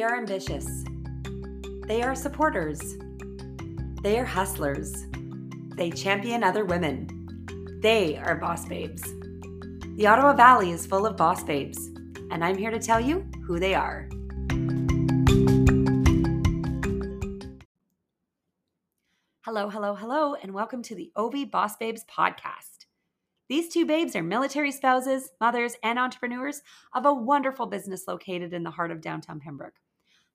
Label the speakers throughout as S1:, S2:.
S1: They are ambitious. They are supporters. They are hustlers. They champion other women. They are boss babes. The Ottawa Valley is full of boss babes, and I'm here to tell you who they are. Hello, hello, hello, and welcome to the OV Boss Babes podcast. These two babes are military spouses, mothers, and entrepreneurs of a wonderful business located in the heart of downtown Pembroke.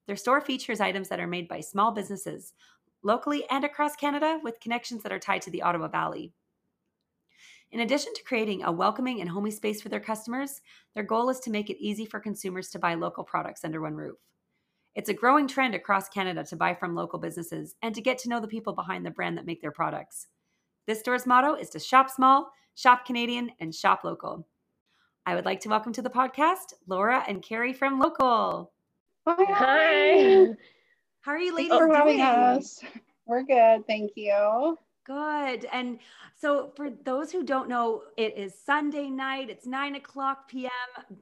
S1: Their store features items that are made by small businesses, locally and across Canada, with connections that are tied to the Ottawa Valley. In addition to creating a welcoming and homey space for their customers, their goal is to make it easy for consumers to buy local products under one roof. It's a growing trend across Canada to buy from local businesses and to get to know the people behind the brand that make their products. This store's motto is to shop small, shop Canadian, and shop local. I would like to welcome to the podcast Laura and Carrie from Local.
S2: Hi. Hi.
S1: How are you ladies
S2: Thanks for
S1: doing?
S2: having us. We're good. Thank you.
S1: Good. And so, for those who don't know, it is Sunday night. It's nine o'clock p.m.,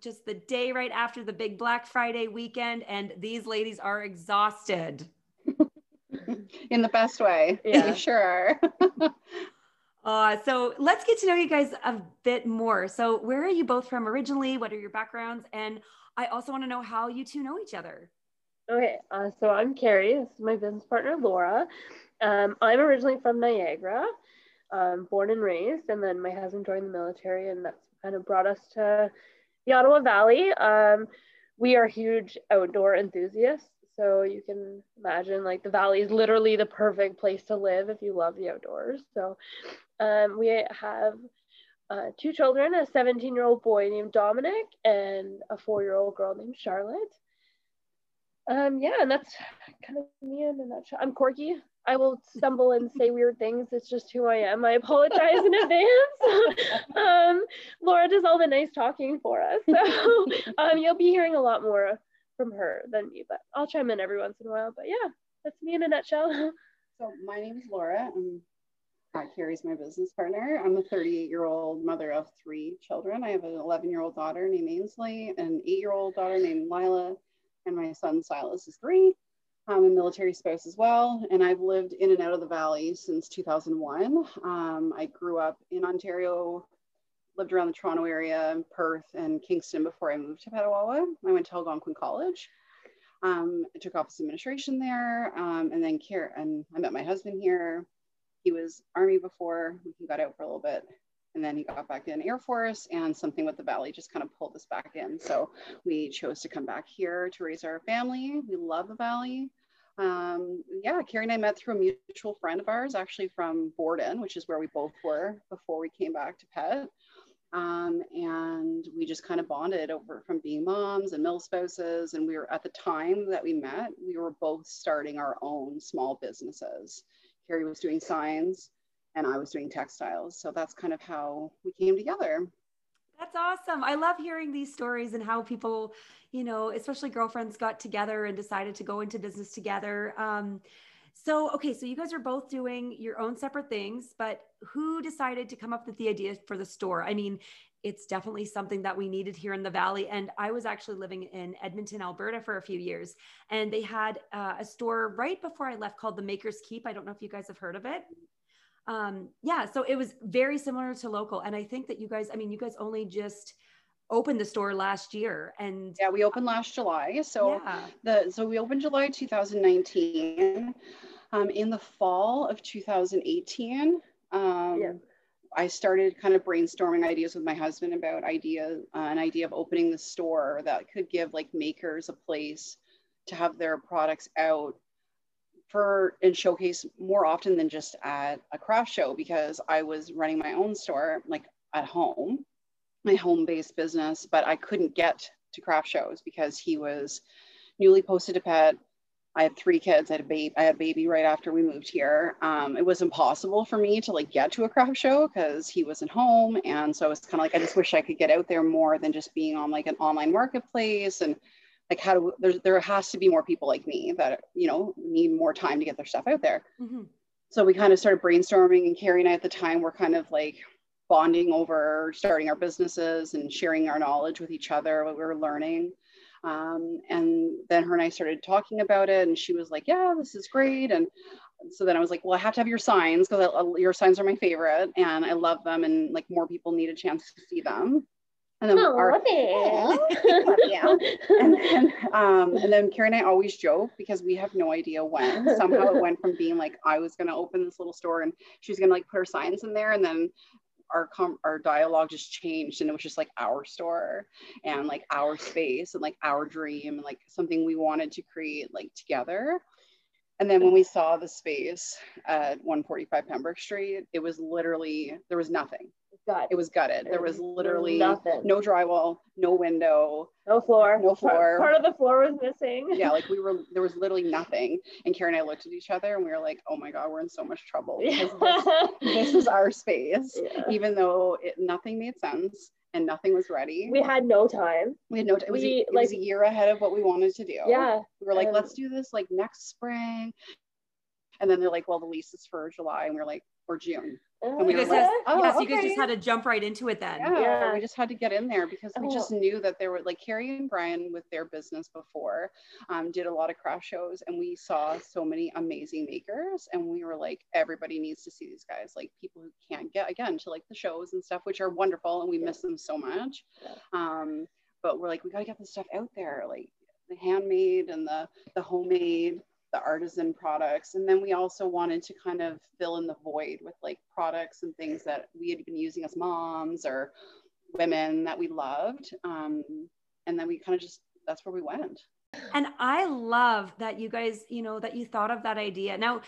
S1: just the day right after the big Black Friday weekend. And these ladies are exhausted.
S2: In the best way.
S1: Yeah.
S2: You sure are.
S1: Uh, so, let's get to know you guys a bit more. So, where are you both from originally? What are your backgrounds? And I also want to know how you two know each other.
S3: Okay, uh, so I'm Carrie. This is my business partner, Laura. Um, I'm originally from Niagara, um, born and raised, and then my husband joined the military, and that's kind of brought us to the Ottawa Valley. Um, we are huge outdoor enthusiasts, so you can imagine like the valley is literally the perfect place to live if you love the outdoors. So um, we have uh, two children a 17 year old boy named Dominic and a four year old girl named Charlotte. Um, yeah, and that's kind of me in a nutshell. I'm quirky. I will stumble and say weird things. It's just who I am. I apologize in advance. um, Laura does all the nice talking for us. So um, you'll be hearing a lot more from her than me, but I'll chime in every once in a while. But yeah, that's me in a nutshell.
S2: So my name is Laura. I'm Carrie's my business partner. I'm a 38 year old mother of three children. I have an 11 year old daughter named Ainsley, an eight year old daughter named Lila, and my son Silas is three. I'm a military spouse as well, and I've lived in and out of the valley since 2001. Um, I grew up in Ontario, lived around the Toronto area, Perth, and Kingston before I moved to Petawawa. I went to Algonquin College. Um, I took office administration there, um, and then care. And I met my husband here. He was Army before. He got out for a little bit, and then he got back in Air Force. And something with the Valley just kind of pulled us back in. So we chose to come back here to raise our family. We love the Valley. Um, yeah, Carrie and I met through a mutual friend of ours, actually from Borden, which is where we both were before we came back to Pet. Um, and we just kind of bonded over from being moms and mill spouses. And we were at the time that we met, we were both starting our own small businesses. Carrie was doing signs and I was doing textiles. So that's kind of how we came together.
S1: That's awesome. I love hearing these stories and how people, you know, especially girlfriends got together and decided to go into business together. Um, so, okay, so you guys are both doing your own separate things, but who decided to come up with the idea for the store? I mean, it's definitely something that we needed here in the valley. And i was actually living in edmonton alberta for a few years and they had uh, a store right before i left called the makers keep. I don't know if you guys have heard of it. Um, yeah so it was very similar to local. And i think that you guys i mean you guys only just opened the store last year and
S2: yeah we opened last july. So
S1: yeah.
S2: the so we opened july 2019 um, in the fall of 2018 um,
S3: Yeah.
S2: I started kind of brainstorming ideas with my husband about idea, uh, an idea of opening the store that could give like makers a place to have their products out for and showcase more often than just at a craft show because I was running my own store like at home, my home-based business, but I couldn't get to craft shows because he was newly posted to pet. I had three kids. I had a baby. I had a baby right after we moved here. Um, it was impossible for me to like get to a craft show because he wasn't home, and so it's kind of like I just wish I could get out there more than just being on like an online marketplace and like how do there there has to be more people like me that you know need more time to get their stuff out there.
S1: Mhm.
S2: So we kind of started brainstorming, and Carrie and I at the time were kind of like bonding over starting our businesses and sharing our knowledge with each other, what we were learning. Um, and then her and I started talking about it, and she was like, "Yeah, this is great." And so then I was like, "Well, I have to have your signs because your signs are my favorite, and I love them, and like more people need a chance to see them." And then
S3: oh,
S2: our,
S3: love it.
S2: yeah. and then um, and then Carrie and I always joke because we have no idea when. Somehow it went from being like I was gonna open this little store and she was gonna like put her signs in there, and then our com- our dialogue just changed and it was just like our store and like our space and like our dream and like something we wanted to create like together. And then when we saw the space at 145 Pembroke Street, it was literally there was nothing
S3: gut.
S2: It was gutted. There was literally
S3: Nothing.
S2: no drywall, no window.
S3: No floor.
S2: No floor.
S3: Part, part of the floor was missing.
S2: Yeah, like we were, there was literally nothing. And Carrie and I looked at each other and we were like, oh my God, we're in so much trouble.
S3: Yeah.
S2: This, this is our space,
S3: Yeah.
S2: even though it, nothing made sense and nothing was ready.
S3: We had no time.
S2: We had no, it was, a,
S3: we,
S2: like, was a year ahead of what we wanted to do.
S3: Yeah.
S2: We were like,
S3: um,
S2: let's do this like next spring. And then they're like, well, the lease is for July. And we are like, or June.
S3: Oh,
S2: we
S1: You guys
S2: were
S1: had,
S2: like,
S3: yeah.
S2: oh,
S1: yes, you guys just had to jump right into it then.
S2: Yeah,
S3: Yeah.
S2: we just had to get in there because we just
S3: Oh.
S2: knew that there were like Carrie and Brian with their business before um, did a lot of craft shows and we saw so many amazing makers and we were like everybody needs to see these guys like people who can't get again to like the shows and stuff which are wonderful and we
S3: Yeah.
S2: miss them so much
S3: Yeah.
S2: um, but we're like we got to get this stuff out there like the handmade and the the homemade the artisan products and then we also wanted to kind of fill in the void with like products and things that we had been using as moms or women that we loved um, and then we kind of just that's where we went
S1: And I love that you guys, you know, that you thought of that idea. Now,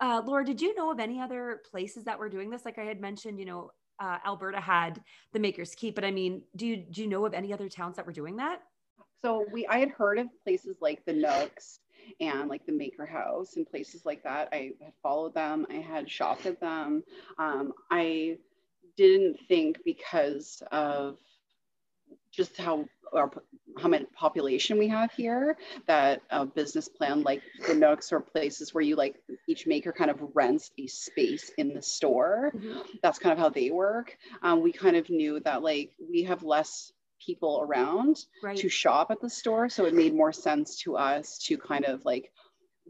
S1: uh, Laura, did you know of any other places that were doing this? Like I had mentioned, you know, uh, Alberta had the Maker's Keep, but I mean, do you do you know of any other towns that were doing that?
S2: so we i had heard of places like the nooks and like the maker house and places like that. I had followed them. I had shopped at them. Um, i didn't think because of just how our how much population we have here that a business plan like the nooks or places where you like each maker kind of rents a space in the store that's kind of how they work. Um, we kind of knew that like we have less people around
S1: Right.
S2: to shop at the store. So it made more sense to us to kind of like,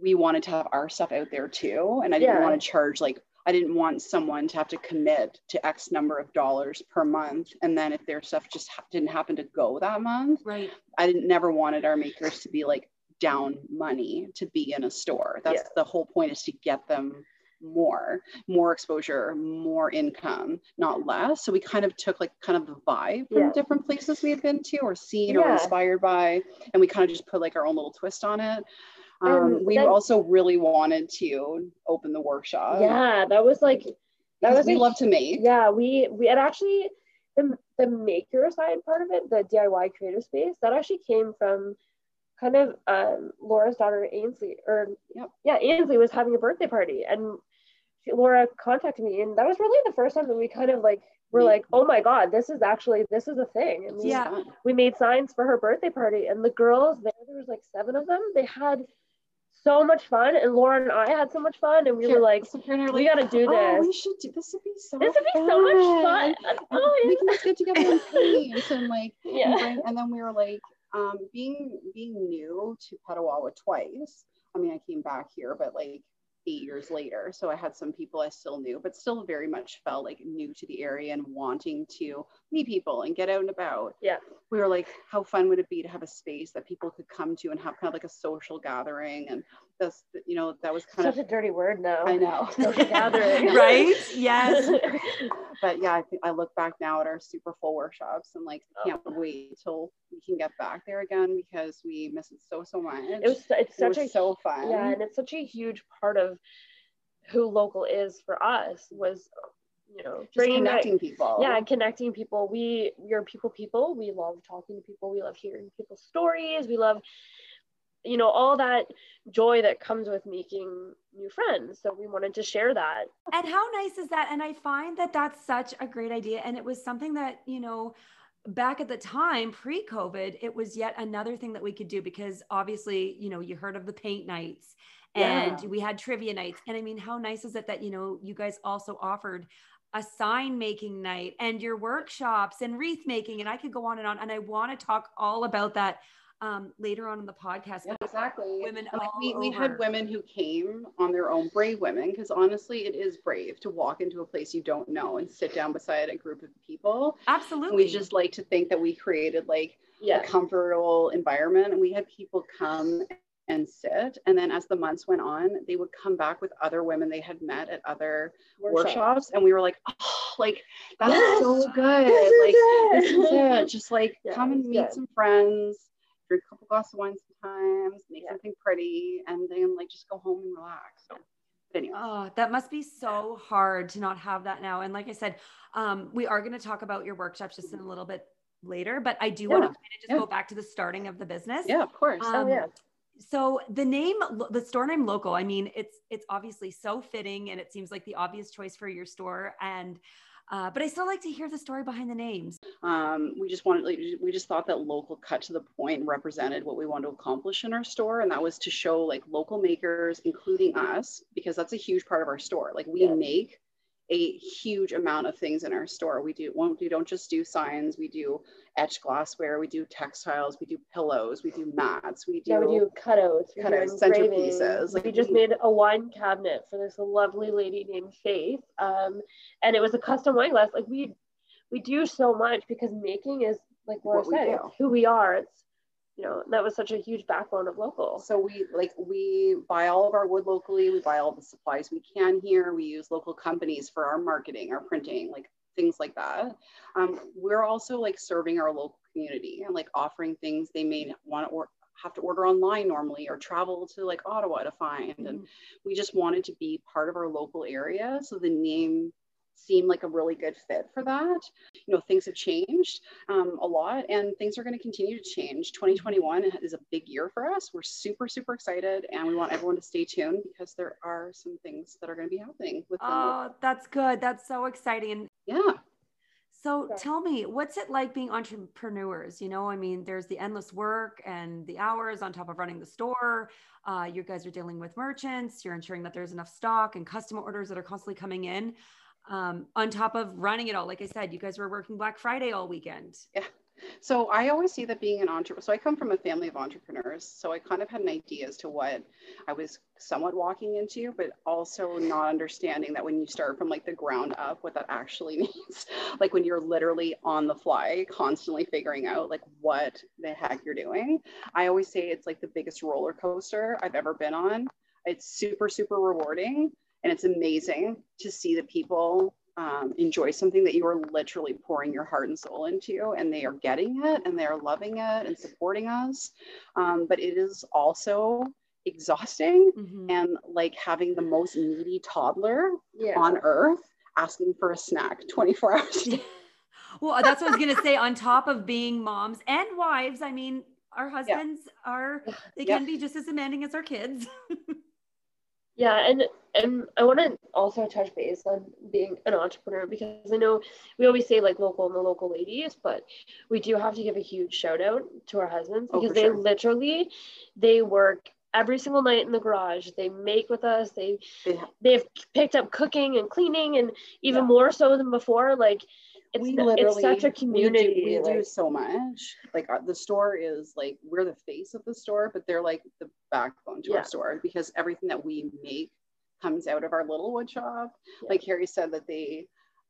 S2: we wanted to have our stuff out there too. And I didn't
S3: Yeah.
S2: want to charge like, I didn't want someone to have to commit to X number of dollars per month. And then if their stuff just ha- didn't happen to go that month,
S1: Right.
S2: I didn't never wanted our makers to be like down money to be in a store. That's
S3: Yeah.
S2: the whole point is to get them more, more exposure, more income, not less. So we kind of took like kind of the vibe from
S3: Yeah.
S2: different places we had been to or seen or inspired by, and we kind of just put like our own little twist on it. Um, we also really wanted to open the workshop.
S3: yeah, that was like that was
S2: we love to make.
S3: Yeah, we we had actually the the maker side part of it, the DIY creative space, that actually came from kind of um, Laura's daughter Ainsley, or
S2: Yep.
S3: yeah, Ainsley was having a birthday party, and she, Laura contacted me, and that was really the first time that we kind of like were like, oh my god, this is actually this is a thing, and we,
S1: Yeah.
S3: We made signs for her birthday party, and the girls there, there was like seven of them, they had so much fun, and Laura and I had so much fun, and we were like,
S2: so Carrie and I are
S3: we gotta do
S2: Oh, we should do this. Would be so.
S3: This would be so much fun.
S2: And
S3: Oh,
S2: we can just get together and paint and like and
S3: yeah.
S2: bring- and then we were like um being being new to Petawawa twice. I mean, I came back here, but like eight years later. So I had some people I still knew, but still very much felt like new to the area and wanting to meet people and get out and about.
S3: Yeah.
S2: We were like, how fun would it be to have a space that people could come to and have kind of like a social gathering? And that's, you know, that was kind
S3: Such
S2: of, such
S3: a dirty word now.
S2: I know.
S1: Right? Yes.
S2: but yeah, I think I look back now at our super full workshops and like
S3: Oh.
S2: can't wait till we can get back there again because we miss it so so much.
S3: it was it's
S2: It was
S3: such a
S2: so fun.
S3: yeah, and it's such a huge part of who local is for us was you know
S2: just
S3: bringing that-
S2: connecting people.
S3: yeah, connecting people. We we're people people. We love talking to people. We love hearing people's stories. We love you know all that joy that comes with making new friends. So we wanted to share that.
S1: And how nice is that? And I find that that's such a great idea. And it was something that, you know, back at the time pre COVID, it was yet another thing that we could do because obviously, you know, you heard of the paint nights and
S2: Yeah.
S1: we had trivia nights. And I mean, how nice is it that, you know, you guys also offered a sign making night and your workshops and wreath making? And I could go on and on. And I want to talk all about that um, later on in the podcast.
S2: Yeah, exactly.
S1: Women
S2: like
S1: all
S2: we, we had women who came on their own brave women because honestly it is brave to walk into a place you don't know and sit down beside a group of people and
S1: Absolutely.
S2: we just like to think that we created like
S3: Yeah.
S2: a comfortable environment and we had people come and sit and then as the months went on they would come back with other women they had met at other workshops and we were like oh like that's
S3: Yes,
S2: so good
S3: this is
S2: like
S3: it.
S2: this is it just like
S3: Yeah,
S2: come and meet
S3: good.
S2: some friends drink a couple glasses of wine sometimes make
S3: Yeah.
S2: something pretty and then like just go home and relax so but anyway
S1: Oh, that must be so hard to not have that now. And like I said, um, we are going to talk about your workshops just in a little bit later, but I do want to kind of just
S2: yeah.
S1: go back to the starting of the business.
S2: yeah of course
S3: Oh,
S1: Um,
S3: yeah.
S1: So the name, the store name local, I mean, it's, it's obviously so fitting and it seems like the obvious choice for your store. And, uh, but I still like to hear the story behind the names.
S2: Um, we just wanted like, we just thought that local cut to the point represented what we wanted to accomplish in our store and that was to show like local makers including us because that's a huge part of our store like we
S3: Yeah.
S2: make a huge amount of things in our store we do one we don't just do signs we do etched glassware we do textiles we do pillows we do mats we do,
S3: Yeah, we do cutouts, we
S2: cutouts, centerpieces, like
S3: we just
S2: we-
S3: made a wine cabinet for this lovely lady named Faith, um, and it was a custom wine glass. Like we, we do so much because making is like Laura
S2: What
S3: said,
S2: do.
S3: it's who we are. It's you know that was such a huge backbone of local.
S2: So we like we buy all of our wood locally. We buy all the supplies we can here. We use local companies for our marketing, our printing, like things like that. Um, we're also like serving our local community and like offering things they may want to or have to order online normally or travel to like Ottawa to find. And we just wanted to be part of our local area. So the name seemed like a really good fit for that. You know, things have changed um, a lot and things are going to continue to change. 2021 is a big year for us. We're super, super excited and we want everyone to stay tuned because there are some things that are going to be happening with.
S1: Oh, that's good. That's so exciting. And
S2: yeah.
S1: So
S3: Okay.
S1: tell me, what's it like being entrepreneurs? You know, I mean, there's the endless work and the hours on top of running the store. Uh, you guys are dealing with merchants. You're ensuring that there's enough stock and customer orders that are constantly coming in. Um, on top of running it all, like I said, you guys were working Black Friday all weekend. Yeah.
S2: So I always see that being an entrepreneur. So I come from a family of entrepreneurs. So I kind of had an idea as to what I was somewhat walking into, but also not understanding that when you start from like the ground up, what that actually means. like when you're literally on the fly, constantly figuring out like what the heck you're doing. I always say it's like the biggest roller coaster I've ever been on. It's super, super rewarding. And it's amazing to see the people um, enjoy something that you are literally pouring your heart and soul into, and they are getting it and they're loving it and supporting us. Um, but it is also exhausting
S1: Mhm.
S2: and like having the most needy toddler
S3: Yeah.
S2: on earth asking for a snack 24 hours a day.
S1: well, that's what I was going to say. On top of being moms and wives, I mean, our husbands are, they
S2: Yeah.
S1: can be just as demanding as our kids.
S3: Yeah, and and I want to also touch base on being an entrepreneur because I know we always say like local and the local ladies, but we do have to give a huge shout out to our husbands
S2: Oh,
S3: because
S2: for
S3: they
S2: sure.
S3: literally they work every single night in the garage. They make with us. They
S2: They-
S3: they've picked up cooking and cleaning and even
S2: Yeah.
S3: more so than before. Like it's
S2: we literally
S3: it's such a
S2: we do-
S3: community.
S2: We do, so much. Like our, the store is like we're the face of the store, but they're like the backbone to
S3: Yeah.
S2: our store because everything that we make comes out of our little wood shop.
S3: Yeah.
S2: Like Carrie said that they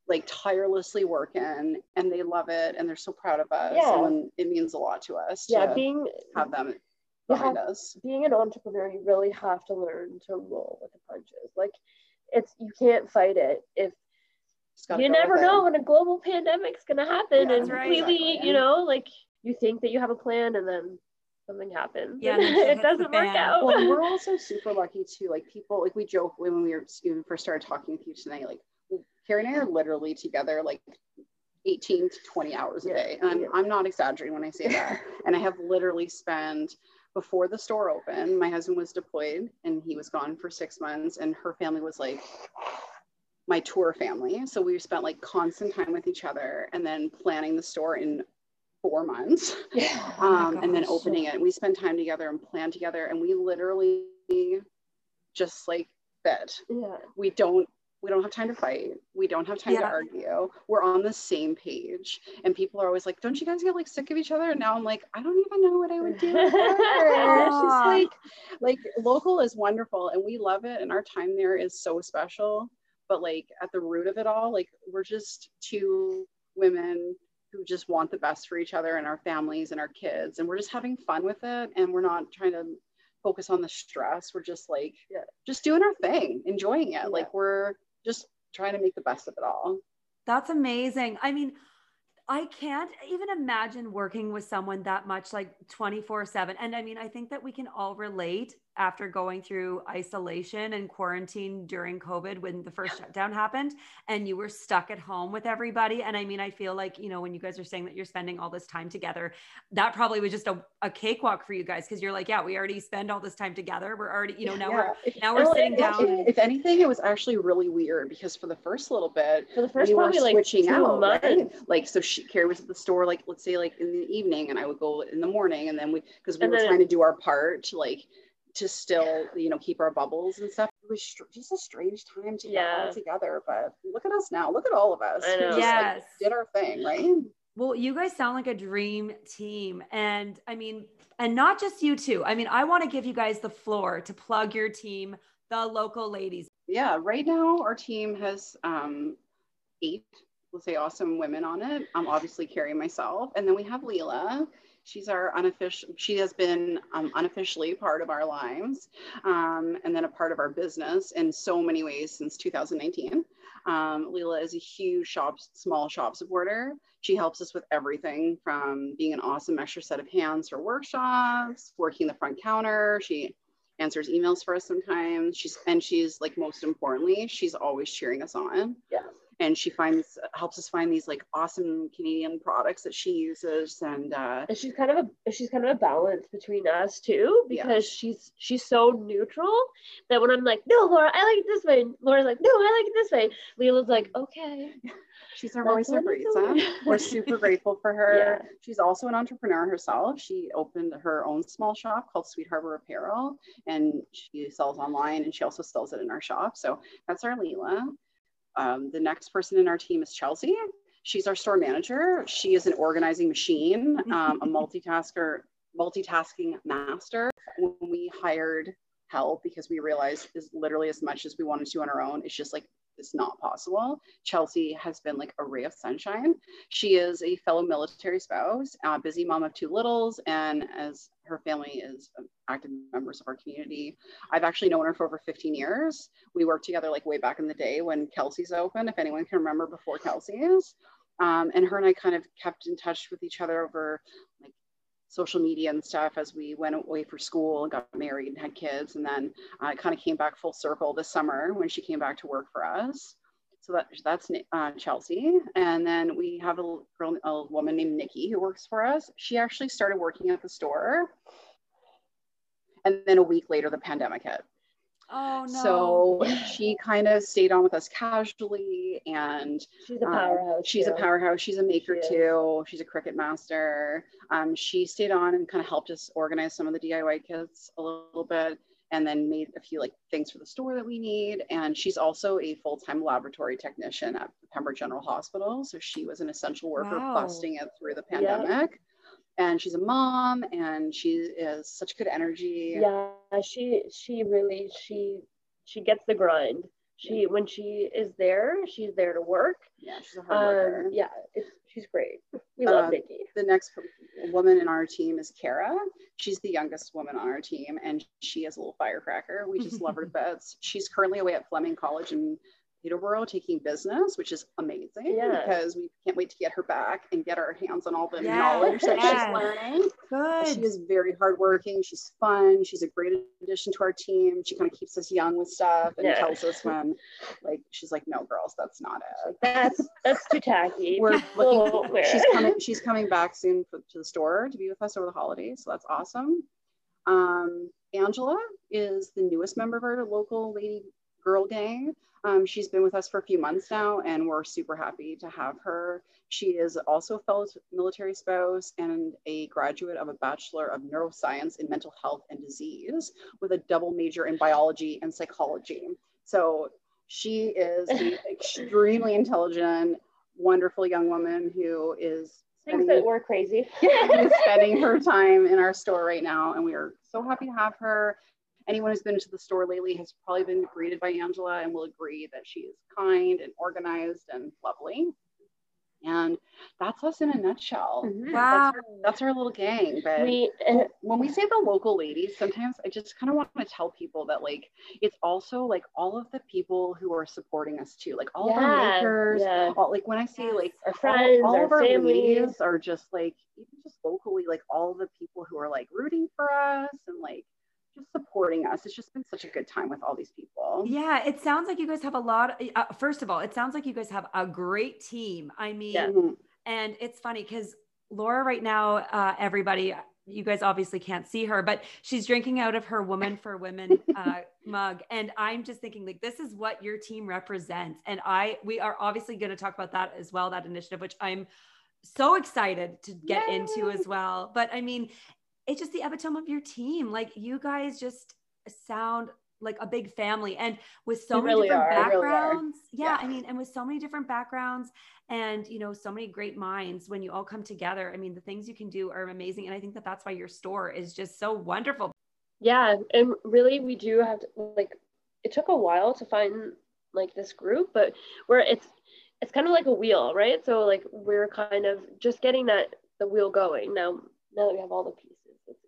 S2: like tirelessly work in and they love it and they're so proud of us.
S3: Yeah.
S2: And it means a lot to us
S3: yeah,
S2: to
S3: being
S2: have them behind
S3: have-
S2: us.
S3: being an entrepreneur, you really have to learn to roll with the punches. Like it's you can't fight it if you
S2: go
S3: never know when a global pandemic's gonna happen
S2: Yeah,
S3: and
S1: that's right.
S3: completely,
S2: Exactly.
S3: you know, like you think that you have a plan and then something happens.
S1: Yeah,
S3: and
S1: and then shit
S3: it doesn't work out.
S2: well, we're also super lucky too. Like people, like we joke when we were even first started talking with you tonight. Like Carrie and I are literally together like 18 to 20 hours a
S3: Yeah,
S2: day, and I'm,
S3: yeah.
S2: I'm not exaggerating when I say that. and I have literally spent before the store opened. My husband was deployed, and he was gone for six months, and her family was like my tour family. So we spent like constant time with each other, and then planning the store in four months
S3: yeah.
S1: Oh
S2: um, and then opening it. We spend time together and plan together, and we literally just like bed.
S3: Yeah.
S2: We don't we don't have time to fight. We don't have time
S1: Yeah.
S2: to argue. We're on the same page. And people are always like, don't you guys get like sick of each other? And now I'm like, I don't even know what I would do. with it's just like, like local is wonderful and we love it. And our time there is so special. But like at the root of it all, like we're just two women who just want the best for each other and our families and our kids. And we're just having fun with it. And we're not trying to focus on the stress. We're just like,
S3: Yeah.
S2: just doing our thing, enjoying it.
S3: Yeah.
S2: Like we're just trying to make the best of it all.
S1: That's amazing. I mean, I can't even imagine working with someone that much like 24 7. And I mean, I think that we can all relate after going through isolation and quarantine during COVID when the first shutdown happened and you were stuck at home with everybody. And I mean, I feel like, you know, when you guys are saying that you're spending all this time together, that probably was just a, a cakewalk for you guys because you're like, yeah, we already spend all this time together. We're already, you know, now we're
S2: If-
S1: now we're
S3: Well,
S1: sitting
S3: it-
S1: down.
S2: if, if anything, it was actually really weird because for the first little bit,
S3: For the first
S2: we were
S3: probably like
S2: switching out, right? Like, so she, Carrie was at the store, like, let's say, like in the evening, and I would go in the morning, and then we, because we
S3: And
S2: were trying to do our part, to, like, to still, you know, keep our bubbles and stuff. It was str- just a strange time to get all together, but look at us now. Look at all of us.
S3: I
S2: We
S3: know.
S2: just, like,
S1: Yes.
S2: did our thing, right?
S1: Well, you guys sound like a dream team. And I mean, and not just you two. I mean, I want to give you guys the floor to plug your team, the local ladies.
S2: yeah right now our team has um eight we'll say awesome women on it i'm obviously carrie myself and then we have leela she's our unofficial she has been um, unofficially part of our lives um, and then a part of our business in so many ways since 2019 um, is a huge shop small shop supporter she helps us with everything from being an awesome extra set of hands for workshops working the front counter she answers emails for us sometimes. She's and she's like most importantly, she's always cheering us on.
S3: Yeah.
S2: And she finds helps us find these like awesome Canadian products that she uses and uh
S3: and she's kind of a she's kind of a balance between us too because she's she's so neutral that when I'm like no Laura I like it this way and Laura's like no I like it this way Leela's like okay
S2: she's our voice of reason. We're super grateful for her.
S3: Yeah.
S2: She's also an entrepreneur herself. She opened her own small shop called Sweet Harbor Apparel and she sells online and she also sells it in our shop. So that's our Leela. Um, the next person in our team is Chelsea. She's our store manager. She is an organizing machine, um, a multitasker, multitasking master. When we hired help because we realized is literally as much as we wanted to on our own, it's just like it's not possible. Chelsea has been like a ray of sunshine. She is a fellow military spouse, a busy mom of two littles, and as her family is active members of our community. I've actually known her for over 15 years. We worked together like way back in the day when Kelsey's open, if anyone can remember before Kelsey's. Um, and her and I kind of kept in touch with each other over like social media and stuff as we went away for school and got married and had kids. And then uh, kind of came back full circle this summer when she came back to work for us. So that, that's uh, Chelsea. And then we have a girl, a woman named Nikki who works for us. She actually started working at the store. And then a week later, the pandemic hit.
S1: Oh no.
S2: So she kind of stayed on with us casually and
S3: she's a
S2: um,
S3: powerhouse
S2: she's a powerhouse. She's a maker
S3: She
S2: too. She's a Cricut master. Um, she stayed on and kind of helped us organize some of the DIY kits a little bit and then made a few like things for the store that we need. And she's also a full-time laboratory technician at Pembroke General Hospital. So she was an essential worker
S1: Wow.
S2: busting it through the
S3: Yeah.
S2: pandemic. And she's a mom and she is such good energy.
S3: yeah she she really she she gets the grind she when she is there she's there to work
S2: Yeah, she's a hard worker.
S3: um yeah it's she's great we love
S2: Uh,
S3: Nikki
S2: the next woman in our team is Kara. She's the youngest woman on our team, and she is a little firecracker. We just love her to bits. She's currently away at Fleming College in Peterborough taking business, which is amazing because we can't wait to get her back and get our hands on all the
S1: Yes,
S2: knowledge that
S1: yes.
S2: she's learning.
S1: Good.
S2: She is very hardworking. She's fun. She's a great addition to our team. She kind of keeps us young with stuff and tells us when, like, she's like, "No, girls, that's not it."
S3: that's that's too tacky
S2: We're looking.
S3: won't
S2: She's coming. She's coming back soon for, to the store to be with us over the holidays, so that's awesome. Um, Angela is the newest member of our local lady girl gang. Um, she's been with us for a few months now, and we're super happy to have her. She is also a fellow military spouse and a graduate of a Bachelor of Neuroscience in Mental Health and Disease with a double major in biology and psychology. So She is an extremely intelligent, wonderful young woman who is
S3: Thinks that we're crazy.
S2: spending her time in our store right now, and we are so happy to have her. Anyone who's been to the store lately has probably been greeted by Angela and will agree that she is kind and organized and lovely. And that's us in a nutshell.
S3: Mhm.
S1: Wow.
S2: That's, our, that's our little gang. But
S3: We and
S2: when we say the local ladies, sometimes I just kind of want to tell people that like it's also like all of the people who are supporting us too, like all of our
S3: Yeah,
S2: makers,
S3: yeah.
S2: all, like when I say like
S3: our
S2: all-
S3: friends,
S2: all,
S3: our
S2: of our
S3: families.
S2: ladies are just like even just locally, like all the people who are like rooting for us and like just supporting us. It's just been such a good time with all these people.
S1: Yeah, it sounds like you guys have a lot. Uh, first of all, it sounds like you guys have a great team. I mean,
S3: Yeah.
S1: And it's funny because Laura, right now, uh, everybody, you guys obviously can't see her, but she's drinking out of her Woman for Women uh, mug, and I'm just thinking like this is what your team represents, and I we are obviously going to talk about that as well, that initiative, which I'm so excited to get into as well. But I mean, it's just the epitome of your team. Like you guys just sound like a big family and with so
S3: You
S1: many
S3: really
S1: different
S3: are,
S2: you really
S1: backgrounds. Yeah,
S2: Yeah.
S1: I mean, and with so many different backgrounds and you know, so many great minds when you all come together. I mean, the things you can do are amazing. And I think that that's why your store is just so wonderful.
S3: yeah and really we do have to like it took a while to find like this group but where it's it's kind of like a wheel right so like we're kind of just getting that the wheel going now now that we have all the pieces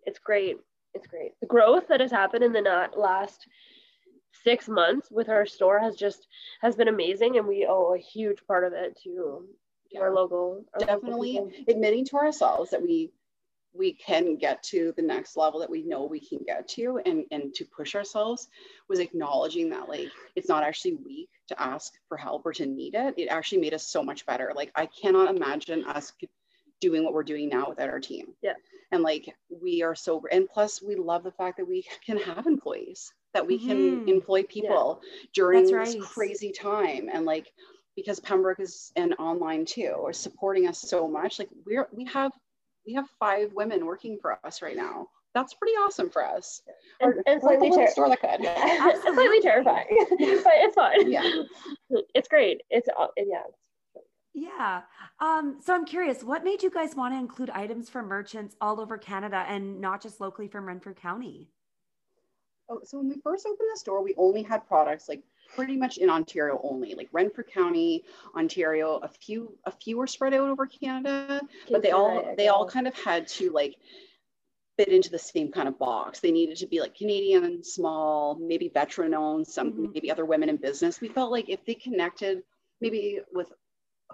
S3: it's, great. It's great. The growth that has happened in the not last six months with our store has just has been amazing and we owe a huge part of it to, to our local our
S2: Definitely
S3: people.
S2: admitting to ourselves that we we can get to the next level that we know we can get to and and to push ourselves was acknowledging that like it's not actually weak to ask for help or to need it. It actually made us so much better. Like i cannot imagine us doing what we're doing now without our team.
S3: Yeah.
S2: And like we are so and plus we love the fact that we can have employees that we can
S1: Mhm.
S2: employ people during
S1: That's
S2: this
S1: right.
S2: crazy time. And like because pembroke is and online too are supporting us so much like we're we have we have five women working for us right now. That's pretty awesome for us.
S3: And,
S2: Or- we're
S3: slightly
S2: the
S3: ter-
S2: store that could
S3: it's slightly terrifying but it's fun.
S2: Yeah.
S3: it's great. It's uh, yeah
S1: Yeah. Um, so I'm curious, what made you guys want to include items for merchants all over Canada and not just locally from Renfrew County?
S2: Oh, so when we first opened the store, we only had products like pretty much in Ontario only, like Renfrew County, Ontario. A few, a few were spread out over Canada, but they
S3: Kingston,
S2: all they all kind of had to like fit into the same kind of box. They needed to be like Canadian, small, maybe veteran owned, some
S1: Mhm.
S2: maybe other women in business. We felt like if they connected maybe with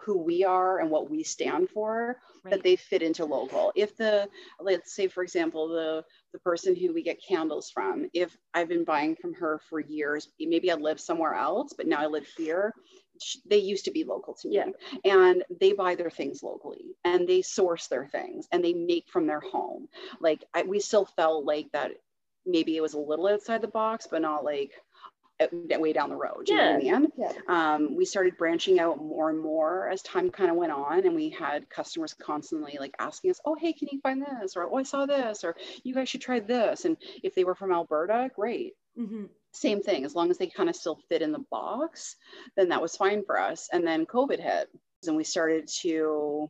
S2: who we are and what we stand for,
S1: Right.
S2: that they fit into local. If the let's say for example the the person who we get candles from, if I've been buying from her for years, maybe I live somewhere else, but now I live here. They used to be local to me,
S3: Yeah.
S2: and they buy their things locally, and they source their things, and they make from their home. Like I, we still felt like that. Maybe it was a little outside the box, but not like way down the road. Do you know I mean?
S3: yeah
S2: um, we started branching out more and more as time kind of went on and we had customers constantly like asking us oh hey can you find this or oh i saw this or you guys should try this and if they were from alberta great
S1: hmm
S2: same thing as long as they kind of still fit in the box then that was fine for us and then covid hit and we started to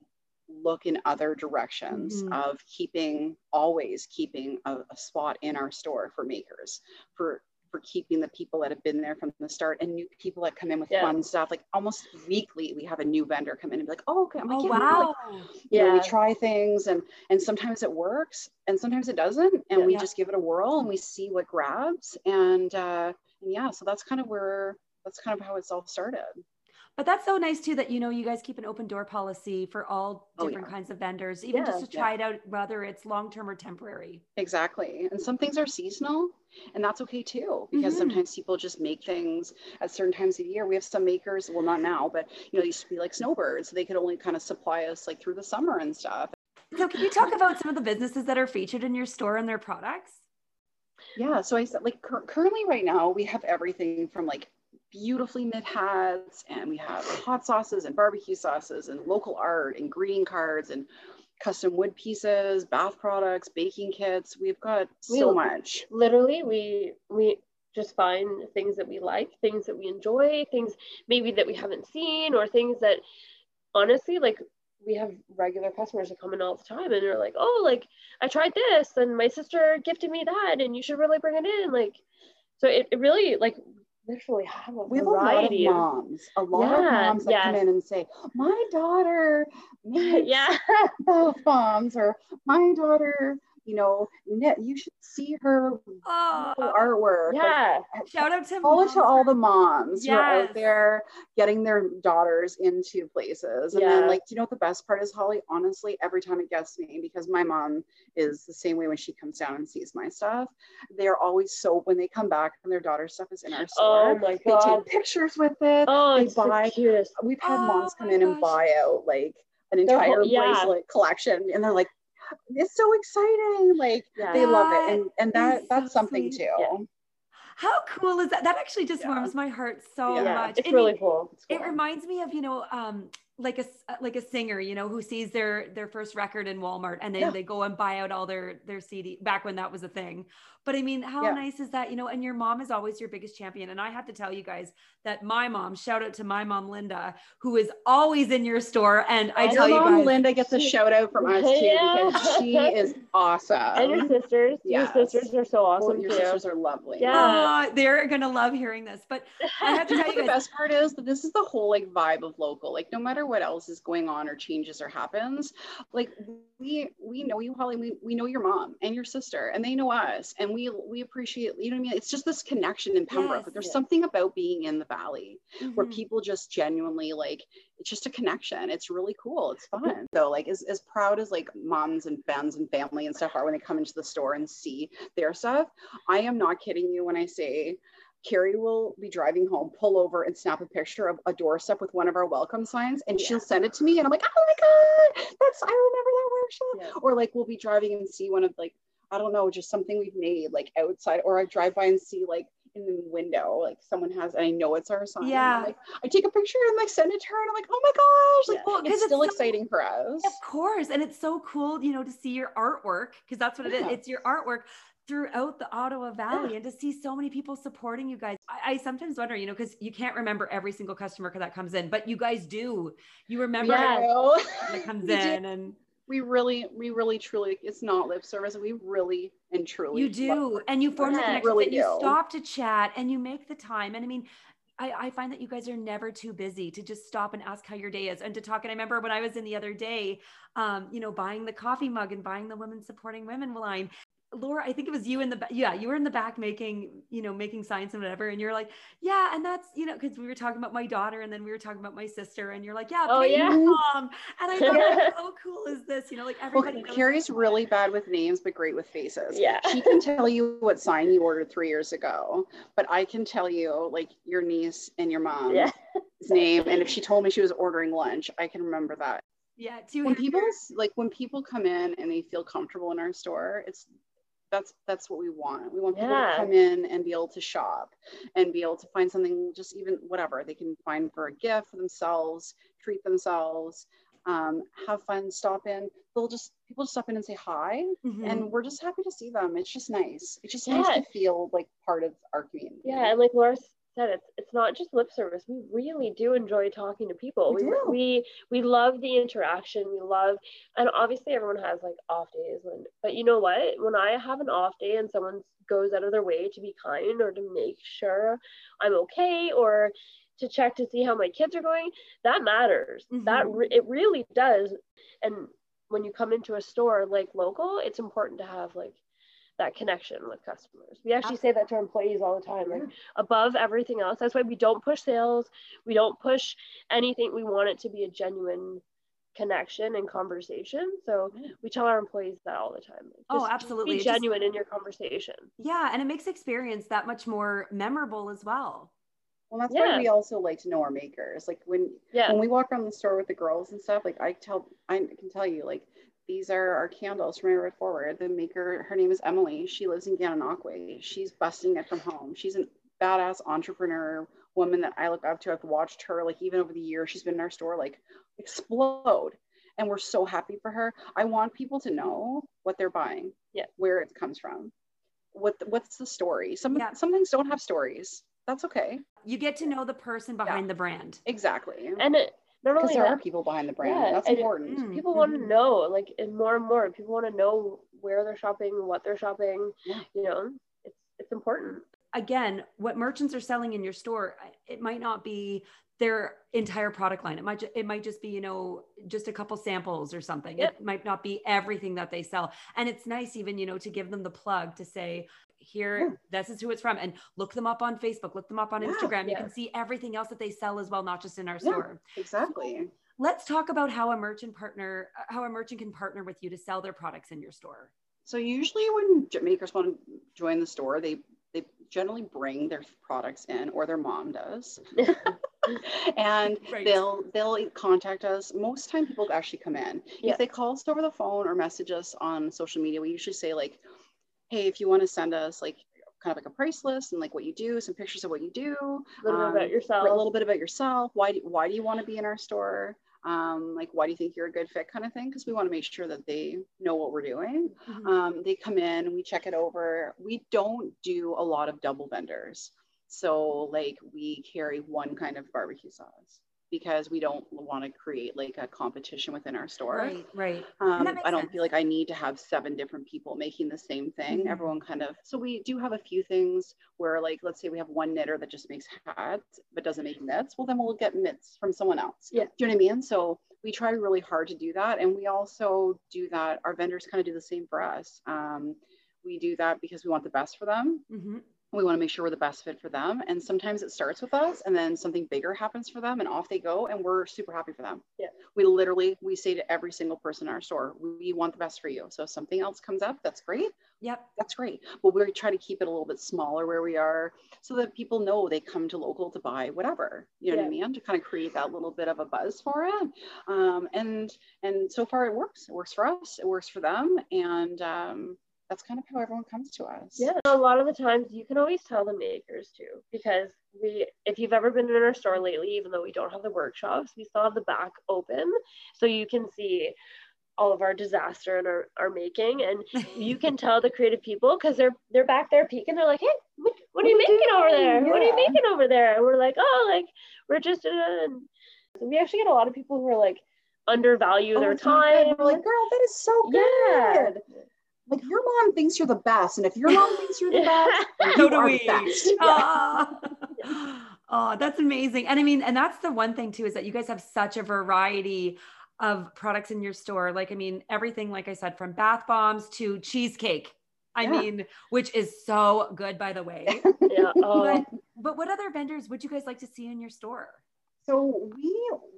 S2: look in other directions
S1: Mhm.
S2: of keeping always keeping a, a spot in our store for makers for for keeping the people that have been there from the start and new people that come in with
S3: Yeah.
S2: fun stuff like almost weekly we have a new vendor come in and be like oh okay I'm like,
S1: Oh,
S2: yeah, like,
S1: wow.
S2: you know, we try things and and sometimes it works and sometimes it doesn't and
S3: Yeah.
S2: we
S1: Yeah.
S2: just give it a whirl and we see what grabs and uh and yeah so that's kind of where that's kind of how it's all started
S1: But that's so nice too that you know you guys keep an open door policy for all
S2: Oh,
S1: different
S2: yeah.
S1: kinds of vendors, even just
S3: Yeah.
S1: to try it out, whether it's long term or temporary.
S2: exactly and some things are seasonal and that's okay too because
S1: Mhm.
S2: sometimes people just make things at certain times of the year we have some makers well not now but you know they used to be like snowbirds they could only kind of supply us like through the summer and stuff
S1: So can you talk about some of the businesses that are featured in your store and their products?
S2: Yeah, so I said like cur- currently right now we have everything from like beautifully knit hats and we have hot sauces and barbecue sauces and local art and greeting cards and custom wood pieces, bath products, baking kits. We've got so much.
S3: literally we we just find things that we like, things that we enjoy, things maybe that we haven't seen, or things that honestly, like we have regular customers that come in all the time and they're like, oh, like I tried this and my sister gifted me that and you should really bring it in. Like, so it, it really like literally have a
S2: we have a lot of moms, a lot yeah, of moms that yes. come in and say, "My daughter
S3: yeah.
S2: both moms," or "My daughter you know, you should see her oh, artwork.
S3: Yeah.
S1: Like, Shout out to
S2: all to all the moms yes. who are out there getting their daughters into places. And yeah. then like, do you know what the best part is, Holly? Honestly, every time it gets me, because my mom is the same way when she comes down and sees my stuff. They're always so when they come back and their daughter's stuff is in our store.
S3: Oh my god.
S2: They take pictures with it.
S3: Oh,
S2: they buy
S3: the
S2: we've had oh moms come in gosh. and buy out like an entire whole, yeah. bracelet collection and they're like it's so exciting. Like yeah. they love it. And and that that's so something sweet. too. Yeah.
S1: How cool is that? That actually just yeah. warms my heart so much.
S3: It's really cool.
S1: It's cool. It reminds me of, you know, um, like a like a singer you know who sees their their first record in Walmart and then yeah. they go and buy out all their their CD back when that was a thing but I mean how yeah. nice is that you know and your mom is always your biggest champion. And I have to tell you guys that my mom shout out to my mom Linda who is always in your store. And I tell you guys
S2: Linda gets a shout out from us too yeah. because she is awesome.
S3: And your sisters. Yes. your sisters are so awesome well,
S2: your
S3: too.
S2: sisters are lovely.
S1: Yeah. They're gonna love hearing this. But I have to tell you
S2: guys, the best part is? That this is the whole like vibe of local. Like no matter what else is going on or changes or happens like we we know you holly. We, we know your mom and your sister and they know us and we we appreciate you know what i mean it's just this connection in pembroke yes, there's yes. something about being in the valley mm-hmm. where people just genuinely like it's just a connection it's really cool it's fun so like as, as proud as like moms and friends and family and stuff are when they come into the store and see their stuff i am not kidding you when i say Carrie will be driving home, pull over and snap a picture of a doorstep with one of our welcome signs, and yeah. she'll send it to me, and I'm like, oh my god, that's I remember that workshop. Yeah. Or like we'll be driving and see one of like I don't know, just something we've made like outside, or I drive by and see like in the window, like someone has, and I know it's our sign.
S1: Yeah.
S2: Like I take a picture and like send it to her, and I'm like, oh my gosh, like yeah. well, it's still so, exciting for us.
S1: Of course, and it's so cool, you know, to see your artwork because that's what it yeah. is. It's your artwork throughout the Ottawa Valley and to see so many people supporting you guys. I, I sometimes wonder, you know, because you can't remember every single customer that comes in, but you guys do. You remember yeah. that comes in and
S2: we really, we really truly, it's not lip service. We really and truly.
S1: You do. And you form the connection really and you do. stop to chat and you make the time. And I mean, I, I, find that you guys are never too busy to just stop and ask how your day is and to talk. And I remember when I was in the other day, um, you know, buying the coffee mug and buying the women supporting women line. Laura, I think it was you in the back. Yeah, you were in the back making, you know, making signs and whatever. And you're like, yeah, and that's, you know, because we were talking about my daughter and then we were talking about my sister. And you're like, yeah,
S3: oh, yeah.
S1: mom. And I thought, how cool is this? You know, like everybody.
S2: Well, Carrie's really bad with names, but great with faces.
S3: Yeah.
S2: She can tell you what sign you ordered three years ago, but I can tell you like your niece and your mom's yeah. name. And if she told me she was ordering lunch, I can remember that.
S1: Yeah.
S2: too When people like when people come in and they feel comfortable in our store, it's that's that's what we want. We want people yeah. to come in and be able to shop and be able to find something, just even whatever they can find for a gift for themselves, treat themselves, um, have fun, stop in. They'll just people just stop in and say hi, mm-hmm. and we're just happy to see them. It's just nice. It's just yeah. nice to feel like part of our community.
S3: Yeah, and like Laura said it's it's not just lip service. We really do enjoy talking to people. We, we we, we love the interaction. We love and obviously everyone has like off days but you know what? When i have an off day and someone goes out of their way to be kind or to make sure i'm okay or to check to see how my kids are going that matters. Mm-hmm. that re- it really does. And when you come into a store like local it's important to have like that connection with customers. We actually say that to our employees all the time, like above everything else. That's why we don't push sales. We don't push anything. We want it to be a genuine connection and conversation. So we tell our employees that all the time.
S1: Like, oh, absolutely.
S3: Be genuine just, in your conversation.
S1: Yeah. And it makes experience that much more memorable as well.
S2: Well, that's yeah. why we also like to know our makers. Like when yeah. when we walk around the store with the girls and stuff, like I tell I can tell you, like these are our candles from Railroad Forward. The maker, her name is Emily. She lives in Gananoque. She's busting it from home. She's a badass entrepreneur woman that I look up to. I've watched her like even over the years. She's been in our store like explode. And we're so happy for her. I want people to know what they're buying,
S3: yeah,
S2: where it comes from. what what's the story some
S1: Yeah.
S2: some things don't have stories that's okay
S1: You get to know the person behind the brand.
S2: exactly
S3: and it, not
S2: because
S3: only
S2: there are people behind the brand
S3: Yeah,
S2: that's
S3: and it-
S2: important
S1: Mm.
S3: people want to know like and more and more people want to know where they're shopping what they're shopping
S2: Yeah.
S3: you know it's it's important
S1: again, what merchants are selling in your store, it might not be their entire product line. It might ju- it might just be, you know, just a couple samples or something.
S3: Yep.
S1: It might not be everything that they sell. And it's nice even, you know, to give them the plug to say, here,
S2: Yeah.
S1: this is who it's from. And look them up on Facebook, look them up on
S2: Yeah.
S1: Instagram. You can see everything else that they sell as well, not just in our store.
S2: exactly
S1: Let's talk about how a merchant partner, uh, how a merchant can partner with you to sell their products in your store.
S2: so usually when makers want to join the store they they generally bring their products in or their mom does and
S1: Right.
S2: they'll they'll contact us most time people actually come in
S3: Yeah.
S2: if they call us over the phone or message us on social media we usually say like hey if you want to send us like kind of like a price list and like what you do some pictures of what you do
S3: a little
S2: um,
S3: bit about yourself
S2: a little bit about yourself why do, why do you want to be in our store um, like why do you think you're a good fit kind of thing because we want to make sure that they know what we're doing
S1: Mhm.
S2: um, they come in, we check it over. We don't do a lot of double vendors. So, like, we carry one kind of barbecue sauce because we don't want to create like a competition within our store.
S1: Right, right.
S2: Um, I don't
S1: sense.
S2: feel like I need to have seven different people making the same thing.
S1: Mhm.
S2: Everyone kind of, so we do have a few things where, like, let's say we have one knitter that just makes hats but doesn't make mitts. Well, then we'll get mitts from someone else.
S3: Yeah.
S2: Do you know what I mean? So we try really hard to do that. And we also do that. Our vendors kind of do the same for us. Um, we do that because we want the best for them
S1: Mhm.
S2: We want to make sure we're the best fit for them and sometimes it starts with us and then something bigger happens for them and off they go and we're super happy for them.
S3: Yeah.
S2: we literally we say to every single person in our store we want the best for you. So if something else comes up that's great.
S1: Yep.
S2: that's great. But we try to keep it a little bit smaller where we are so that people know they come to local to buy whatever. You know what i mean? To kind of create that little bit of a buzz for it um, and and so far it works. It works for us. It works for them. And um, that's kind of how everyone comes to us
S3: Yeah, a lot of the times you can always tell the makers too, because we, if you've ever been in our store lately, even though we don't have the workshops, we still have the back open, so you can see all of our disaster and our, our making, and you can tell the creative people because they're they're back there peeking. They're like, hey, what, what are you
S2: What are you
S3: making over there?
S2: doing?
S3: What are you making over there? And we're like, oh, like we're just in. And we actually get a lot of people who are like undervalue
S2: Oh,
S3: their time.
S2: We're like, girl, that is so
S3: Yeah.
S2: Good. Like your mom thinks you're the best, and if your mom thinks you're the best,
S1: So
S2: you
S1: do
S2: are
S1: we.
S2: the best.
S1: Oh. oh, that's amazing. And I mean, and that's the one thing too, is that you guys have such a variety of products in your store. Like, I mean, everything, like I said, from bath bombs to cheesecake. I
S2: Yeah.
S1: mean, which is so good, by the way.
S3: yeah. Oh,
S1: But, but what other vendors would you guys like to see in your store?
S2: So we w-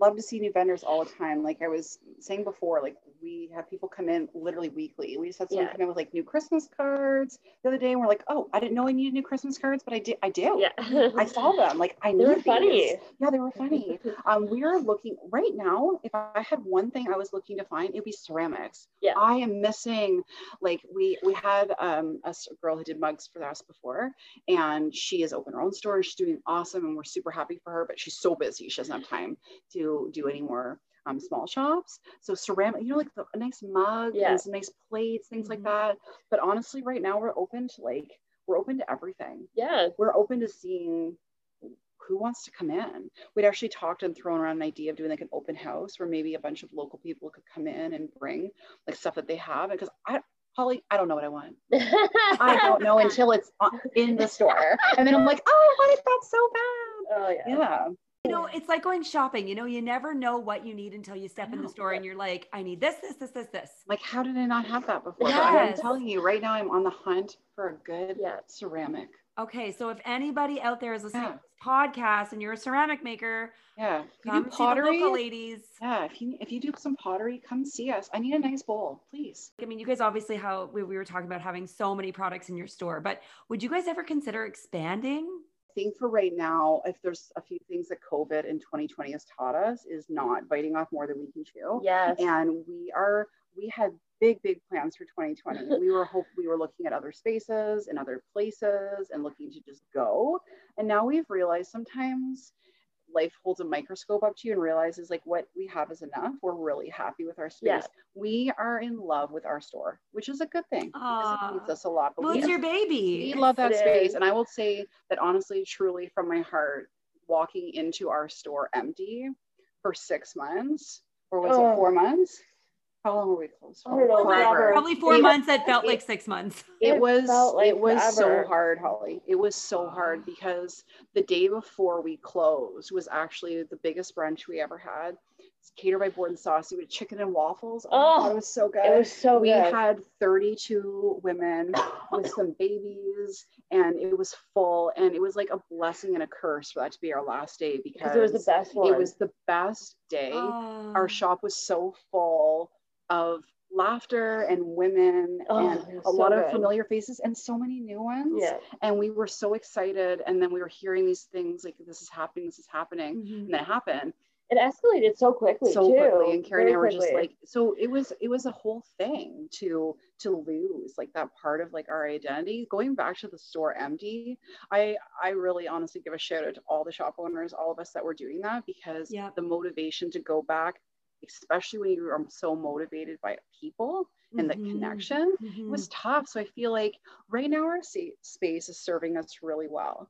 S2: love to see new vendors all the time. Like I was saying before, like we have people come in literally weekly. We just had someone
S3: Yeah.
S2: come in with like new Christmas cards the other day, and we're like, oh, I didn't know I needed new Christmas cards, but I did. I do.
S3: yeah.
S2: I saw them. Like I
S3: knew.
S2: They
S3: were
S2: these.
S3: funny.
S2: Yeah, they were funny. Um, we are looking right now. If I had one thing I was looking to find, it'd be ceramics.
S3: Yeah.
S2: I am missing. Like we we had um, a girl who did mugs for us before, and she has opened her own store and she's doing awesome, and we're super happy for her. But she's so busy, she doesn't have time to do any more. Um, small shops, so ceramic, you know, like the, a nice mug
S3: Yeah.
S2: and some nice plates, things like
S1: Mhm.
S2: that. But honestly, right now we're open to like we're open to everything
S3: yeah.
S2: we're open to seeing who wants to come in. We'd actually talked and thrown around an idea of doing like an open house where maybe a bunch of local people could come in and bring like stuff that they have. Because I, Holly, I don't know what I want. I don't know until it's in the store. And then I'm like, oh, what if that's so bad?
S3: Oh yeah.
S2: Yeah.
S1: You know, it's like going shopping. You know, you never know what you need until you step in the store and you're like, I need this, this, this, this, this.
S2: Like, how did I not have that before? But I'm telling you, right now I'm on the hunt for a good
S3: Yeah.
S2: ceramic.
S1: Okay, so if anybody out there is listening
S2: Yeah.
S1: to this podcast and you're a ceramic maker,
S2: Yeah. You
S1: come
S2: do pottery.
S1: ladies.
S2: Yeah. If you if you do some pottery, come see us. I need a nice bowl, please.
S1: I mean, you guys obviously how we, we were talking about having so many products in your store, but would you guys ever consider expanding?
S2: Think for right now, if there's a few things that COVID in 2020 has taught us, is not biting off more than we can chew.
S3: Yes.
S2: And we are, we had big, big plans for 2020. we were hope we were looking at other spaces and other places and looking to just go. And now we've realized sometimes life holds a microscope up to you and realizes like what we have is enough, we're really happy with our space.
S3: Yeah.
S2: We are in love with our store, which is a good thing it needs us a lot. But
S1: Well,
S2: we,
S1: it's your baby.
S2: we love that
S3: It
S2: space.
S3: is.
S2: And I will say that honestly, truly from my heart, walking into our store empty for six months, or was
S3: Oh.
S2: it four months? How long were we closed?
S3: I don't know.
S1: Probably four
S2: It-
S1: months that felt
S2: it-
S1: like six months.
S2: it
S3: It
S2: was
S3: like
S2: it was
S3: forever.
S2: so hard holly it was so hard because the day before we closed was actually the biggest brunch we ever had it's catered by board and saucy with chicken and waffles oh,
S3: Oh,
S2: it was so good
S3: It was so good.
S2: we
S3: good.
S2: had 32 women with some babies and it was full and it was like a blessing and a curse for that to be our last day because
S3: because it was the best one.
S2: it was the best day
S1: Oh.
S2: our shop was so full of laughter and women
S3: Oh,
S2: and a
S3: so
S2: lot of familiar faces and so many new ones
S3: yeah.
S2: and we were so excited and then we were hearing these things like this is happening this is happening
S1: Mhm.
S2: and then it happened
S3: It escalated so quickly
S2: so
S3: too.
S2: quickly and Carrie and I were just like so it was it was a whole thing to to lose like that part of like our identity going back to the store empty I I really honestly give a shout out to all the shop owners all of us that were doing that because
S1: yeah.
S2: the motivation to go back especially when you are so motivated by people and the
S1: Mhm.
S2: connection
S1: Mhm.
S2: it was tough. So I feel like right now our space is serving us really well.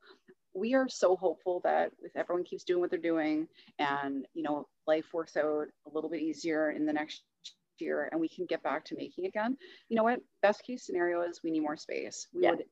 S2: We are so hopeful that if everyone keeps doing what they're doing and you know life works out a little bit easier in the next year and we can get back to making again. You know what? Best case scenario is we need more space. We
S3: Yeah.
S2: would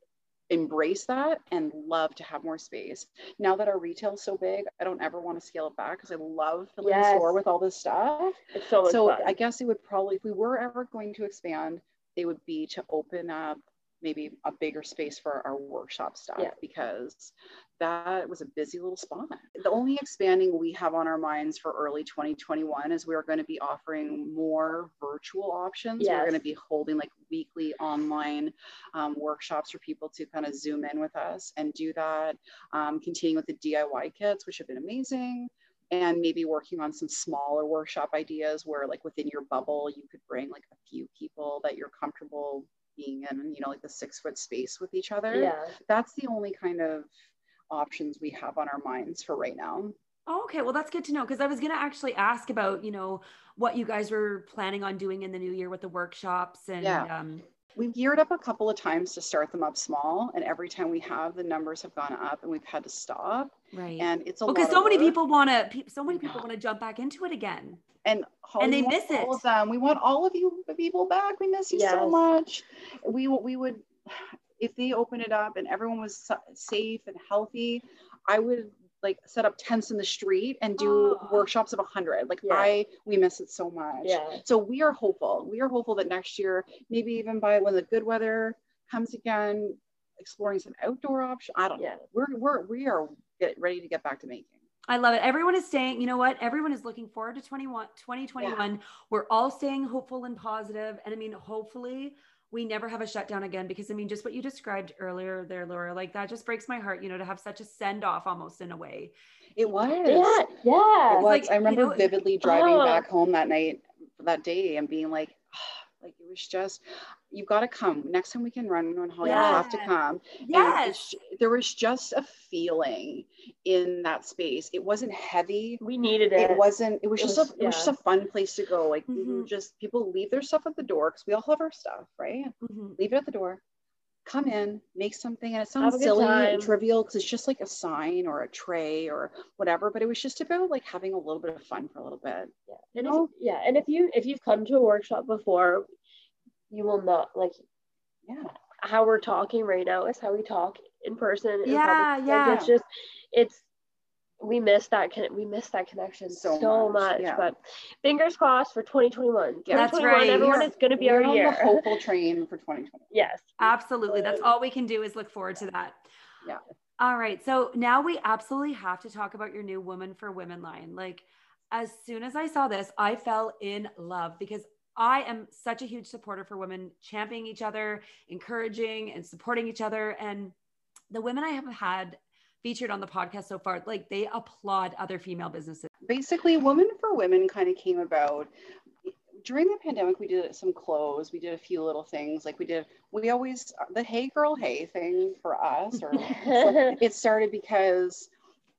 S2: embrace that and love to have more space. Now that our retail is so big, I don't ever want to scale it back because I love filling the store with all this stuff
S3: it's so
S2: so
S3: fun.
S2: I guess it would probably, if we were ever going to expand, it would be to open up maybe a bigger space for our workshop stuff
S3: Yeah.
S2: because that was a busy little spot. The only expanding we have on our minds for early 2021 is we're going to be offering more virtual options. We're going to be holding like weekly online um, workshops for people to kind of zoom in with us and do that. Um, continuing with the DIY kits, which have been amazing and maybe working on some smaller workshop ideas where like within your bubble you could bring like a few people that you're comfortable being in you know like the six foot space with each other
S3: yeah.
S2: that's the only kind of options we have on our minds for right now
S1: Oh, okay, well that's good to know because I was gonna actually ask about you know what you guys were planning on doing in the new year with the workshops and
S2: Yeah.
S1: um,
S2: we've geared up a couple of times to start them up small and every time we have the numbers have gone up and we've had to stop
S1: right.
S2: and it's a
S1: because
S2: lot
S1: so many people want to so many people want to jump back into it again
S2: and Holly,
S1: And they
S2: we want
S1: miss
S2: all
S1: it.
S2: of them. We want all of you people back. We miss you so
S3: Yes.
S2: much. We w- we would, if they open it up and everyone was safe and healthy, I would like set up tents in the street and do
S1: Aw.
S2: workshops of a hundred. Like
S3: Yeah.
S2: I, we miss it so much.
S3: Yeah.
S2: So we are hopeful. We are hopeful that next year, maybe even by when the good weather comes again, exploring some outdoor options. I don't
S3: Yeah.
S2: know. We're we're we are get ready to get back to making.
S1: I love it. Everyone is saying, you know what? Everyone is looking forward to 21, 2021. We're all staying hopeful and positive. And I mean, hopefully we never have a shutdown again because I mean, just what you described earlier there, Laura, like that just breaks my heart, you know, to have such a send off almost in a way.
S2: It was.
S3: Yeah. Yeah.
S2: It was.
S1: like,
S2: I
S1: you
S2: remember
S1: know,
S2: vividly driving
S3: oh.
S2: back home that night, that day, and being like, ah, like it was just, you got to come next time we can run on Holly. You have to come.
S1: Yes.
S2: it's- there was just a feeling in that space. It wasn't heavy.
S3: We needed it.
S2: It wasn't. It was
S3: It
S2: just
S3: was-
S2: a. It was just a fun place to go. Like we were
S1: Mhm.
S2: just people leave their stuff at the door because we all have our stuff, right?
S1: Mhm.
S2: Leave it at the door. Come in, make something, and it sounds
S3: a good
S2: silly and trivial because it's just like a sign or a tray or whatever. But it was just about like having a little bit of fun for a little bit.
S3: Yeah. And
S2: know?
S3: if, yeah. And if you if you've come to a workshop before, you will not like
S2: Yeah.
S3: how we're talking right now is how we talk in person. in
S1: Yeah,
S3: public. Like,
S1: yeah.
S3: It's just it's we miss that con- we miss that connection
S2: So
S3: so,
S2: much,
S3: much.
S2: yeah.
S3: But fingers crossed for 2021.
S2: Yeah.
S1: That's right.
S3: Everyone
S2: We're-
S3: is going to be
S2: We're
S3: our
S2: on
S3: year.
S2: the hopeful train for 2020.
S3: yes.
S1: Absolutely. That's all we can do is look forward to that.
S2: Yeah.
S1: All right. So now we absolutely have to talk about your new Woman for Women line. Like, as soon as I saw this, I fell in love because I am such a huge supporter for women championing each other, encouraging and supporting each other. And the women I have had featured on the podcast so far, like, they applaud other female businesses.
S2: Basically, Women for Women kind of came about during the pandemic. We did some clothes. We did a few little things. Like we did, we always the Hey Girl Hey thing for us, or it started because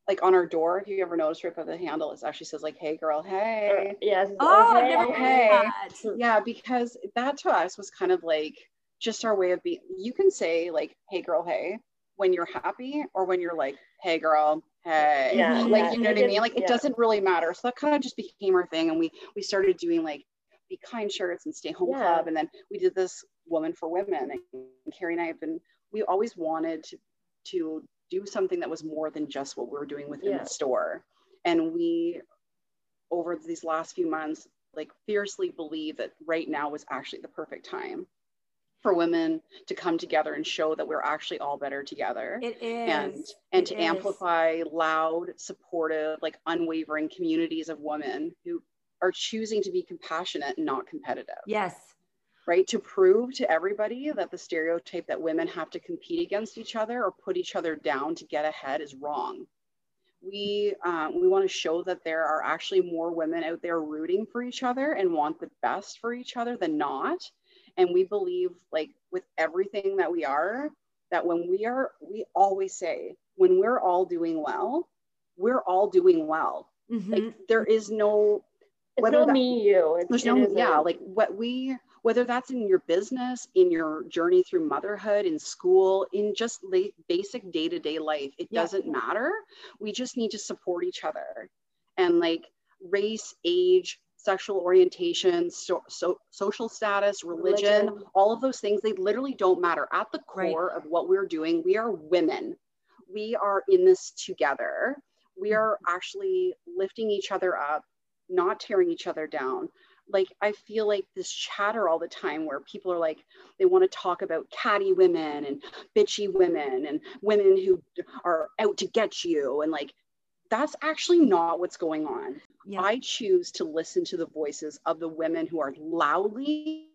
S2: like on our door, if you ever notice right by the handle, it actually says like, "Hey, girl, hey."
S3: Uh, yes.
S1: Oh, I've never
S2: hey.
S1: heard that.
S2: Yeah, because that to us was kind of like just our way of being. You can say like, "Hey, girl, hey," when you're happy, or when you're like, "Hey, girl, hey."
S3: Yeah,
S2: like
S3: yeah,
S2: you know
S3: it
S2: what I mean. Like it
S3: yeah.
S2: doesn't really matter. So that kind of just became our thing, and we we started doing like be kind shirts and stay home
S3: Yeah.
S2: club, and then we did this woman for women. And Carrie and I have been. We always wanted to to do something that was more than just what we were doing within
S3: Yeah.
S2: the store, and we over these last few months like fiercely believe that right now was actually the perfect time for women to come together and show that we're actually all better together
S1: It is.
S2: and and
S1: It
S2: to
S1: is.
S2: amplify loud supportive like unwavering communities of women who are choosing to be compassionate and not competitive
S1: Yes.
S2: Right to prove to everybody that the stereotype that women have to compete against each other or put each other down to get ahead is wrong we um, we want to show that there are actually more women out there rooting for each other and want the best for each other than not and we believe like with everything that we are that when we are we always say when we're all doing well we're all doing well
S1: Mhm.
S2: like there is no
S3: It's
S2: whether
S3: not
S2: that-
S3: me, you. It's,
S2: there's no yeah like what we whether that's in your business in your journey through motherhood in school in just la- basic day-to-day life it
S1: Yeah.
S2: doesn't matter. We just need to support each other. And like race age sexual orientation so, so social status religion,
S3: Religion.
S2: all of those things they literally don't matter. At the
S1: Right.
S2: core of what we're doing we are women. We are in this together. We mm-hmm. are actually lifting each other up not tearing each other down like i feel like this chatter all the time where people are like they want to talk about catty women and bitchy women and women who are out to get you and like that's actually not what's going on
S1: Yeah.
S2: i choose to listen to the voices of the women who are loudly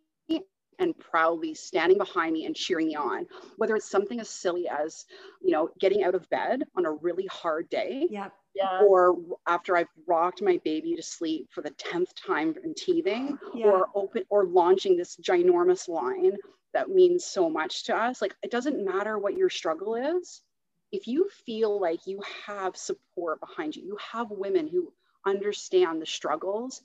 S2: and proudly standing behind me and cheering me on whether it's something as silly as you know getting out of bed on a really hard day
S1: yeah.
S3: Yeah.
S2: or after I've rocked my baby to sleep for the 10th time in teething,
S1: Yeah.
S2: or open or launching this ginormous line that means so much to us. Like it doesn't matter what your struggle is. If you feel like you have support behind you, you have women who understand the struggles,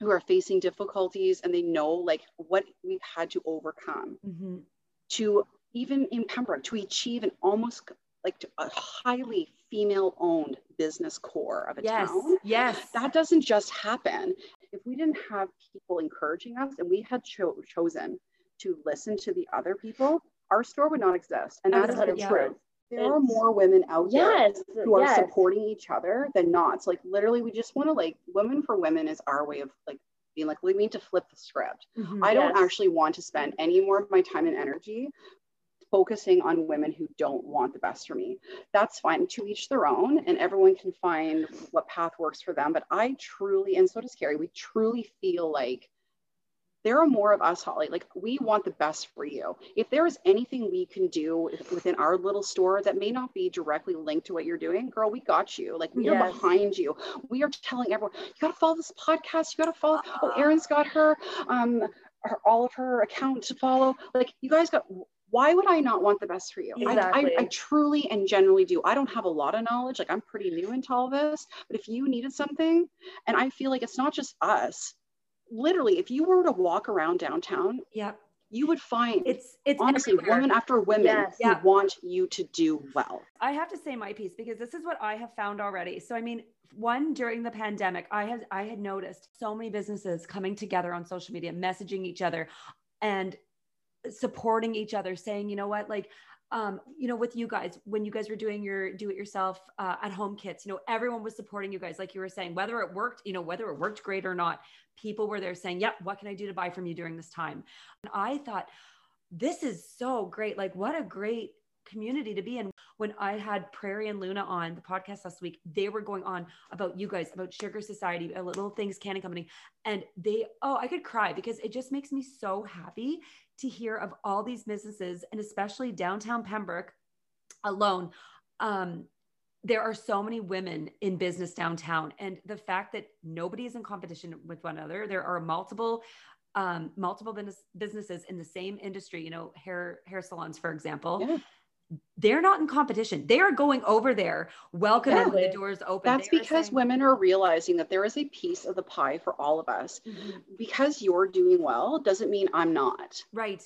S2: who are facing difficulties, and they know like what we've had to overcome
S1: Mhm.
S2: to even in Pembroke to achieve an almost like a highly female owned business core of a
S1: Yes.
S2: town.
S1: Yes.
S2: That doesn't just happen. If we didn't have people encouraging us and we had cho- chosen to listen to the other people, our store would not exist. And that is the
S1: Yeah.
S2: truth. There are more women out there
S3: Yes.
S2: who are
S3: yes.
S2: supporting each other than not. So like literally we just want to like women for women is our way of like being like we need to flip the script.
S1: Mhm.
S2: I don't
S3: Yes.
S2: actually want to spend any more of my time and energy focusing on women who don't want the best for me. That's fine to each their own, and everyone can find what path works for them. But I truly, and so does Carrie, we truly feel like there are more of us, Holly. Like we want the best for you. If there is anything we can do within our little store that may not be directly linked to what you're doing, girl, we got you. Like we are behind you. We are telling everyone, you got to follow this podcast. You got to follow. Oh, Erin's got her, um, her, all of her account to follow. Like you guys got. Why would I not want the best for you? I- I, I truly and generally do. I don't have a lot of knowledge. Like I'm pretty new into all this. But if you needed something, and I feel like it's not just us. Literally, if you were to walk around downtown,
S1: Yeah.
S2: you would find
S1: It's it's
S2: honestly
S1: everywhere.
S2: women after women
S3: Yes.
S2: who
S1: Yeah.
S2: want you to do well.
S1: I have to say my piece because this is what I have found already. So I mean, one during the pandemic, I had I had noticed so many businesses coming together on social media, messaging each other and supporting each other, saying, you know what, like um, you know, with you guys, when you guys were doing your do it yourself uh, at home kits, you know, everyone was supporting you guys, like you were saying, whether it worked, you know, whether it worked great or not, people were there saying, yep, what can I do to buy from you during this time? And I thought, this is so great. Like, what a great community to be in. When I had Prairie and Luna on the podcast last week, they were going on about you guys, about Sugar Society, Little Things Canning Company. And they, oh, I could cry because it just makes me so happy to hear of all these businesses and especially downtown Pembroke alone. Um, there are so many women in business downtown and the fact that nobody is in competition with one another there are multiple um, multiple business, businesses in the same industry you know hair hair salons for example
S2: Yeah.
S1: They're not in competition. They are going over there, welcoming when the doors open.
S2: That's because
S1: saying-
S2: women are realizing that there is a piece of the pie for all of us.
S1: Mhm.
S2: Because you're doing well doesn't mean I'm not.
S1: right.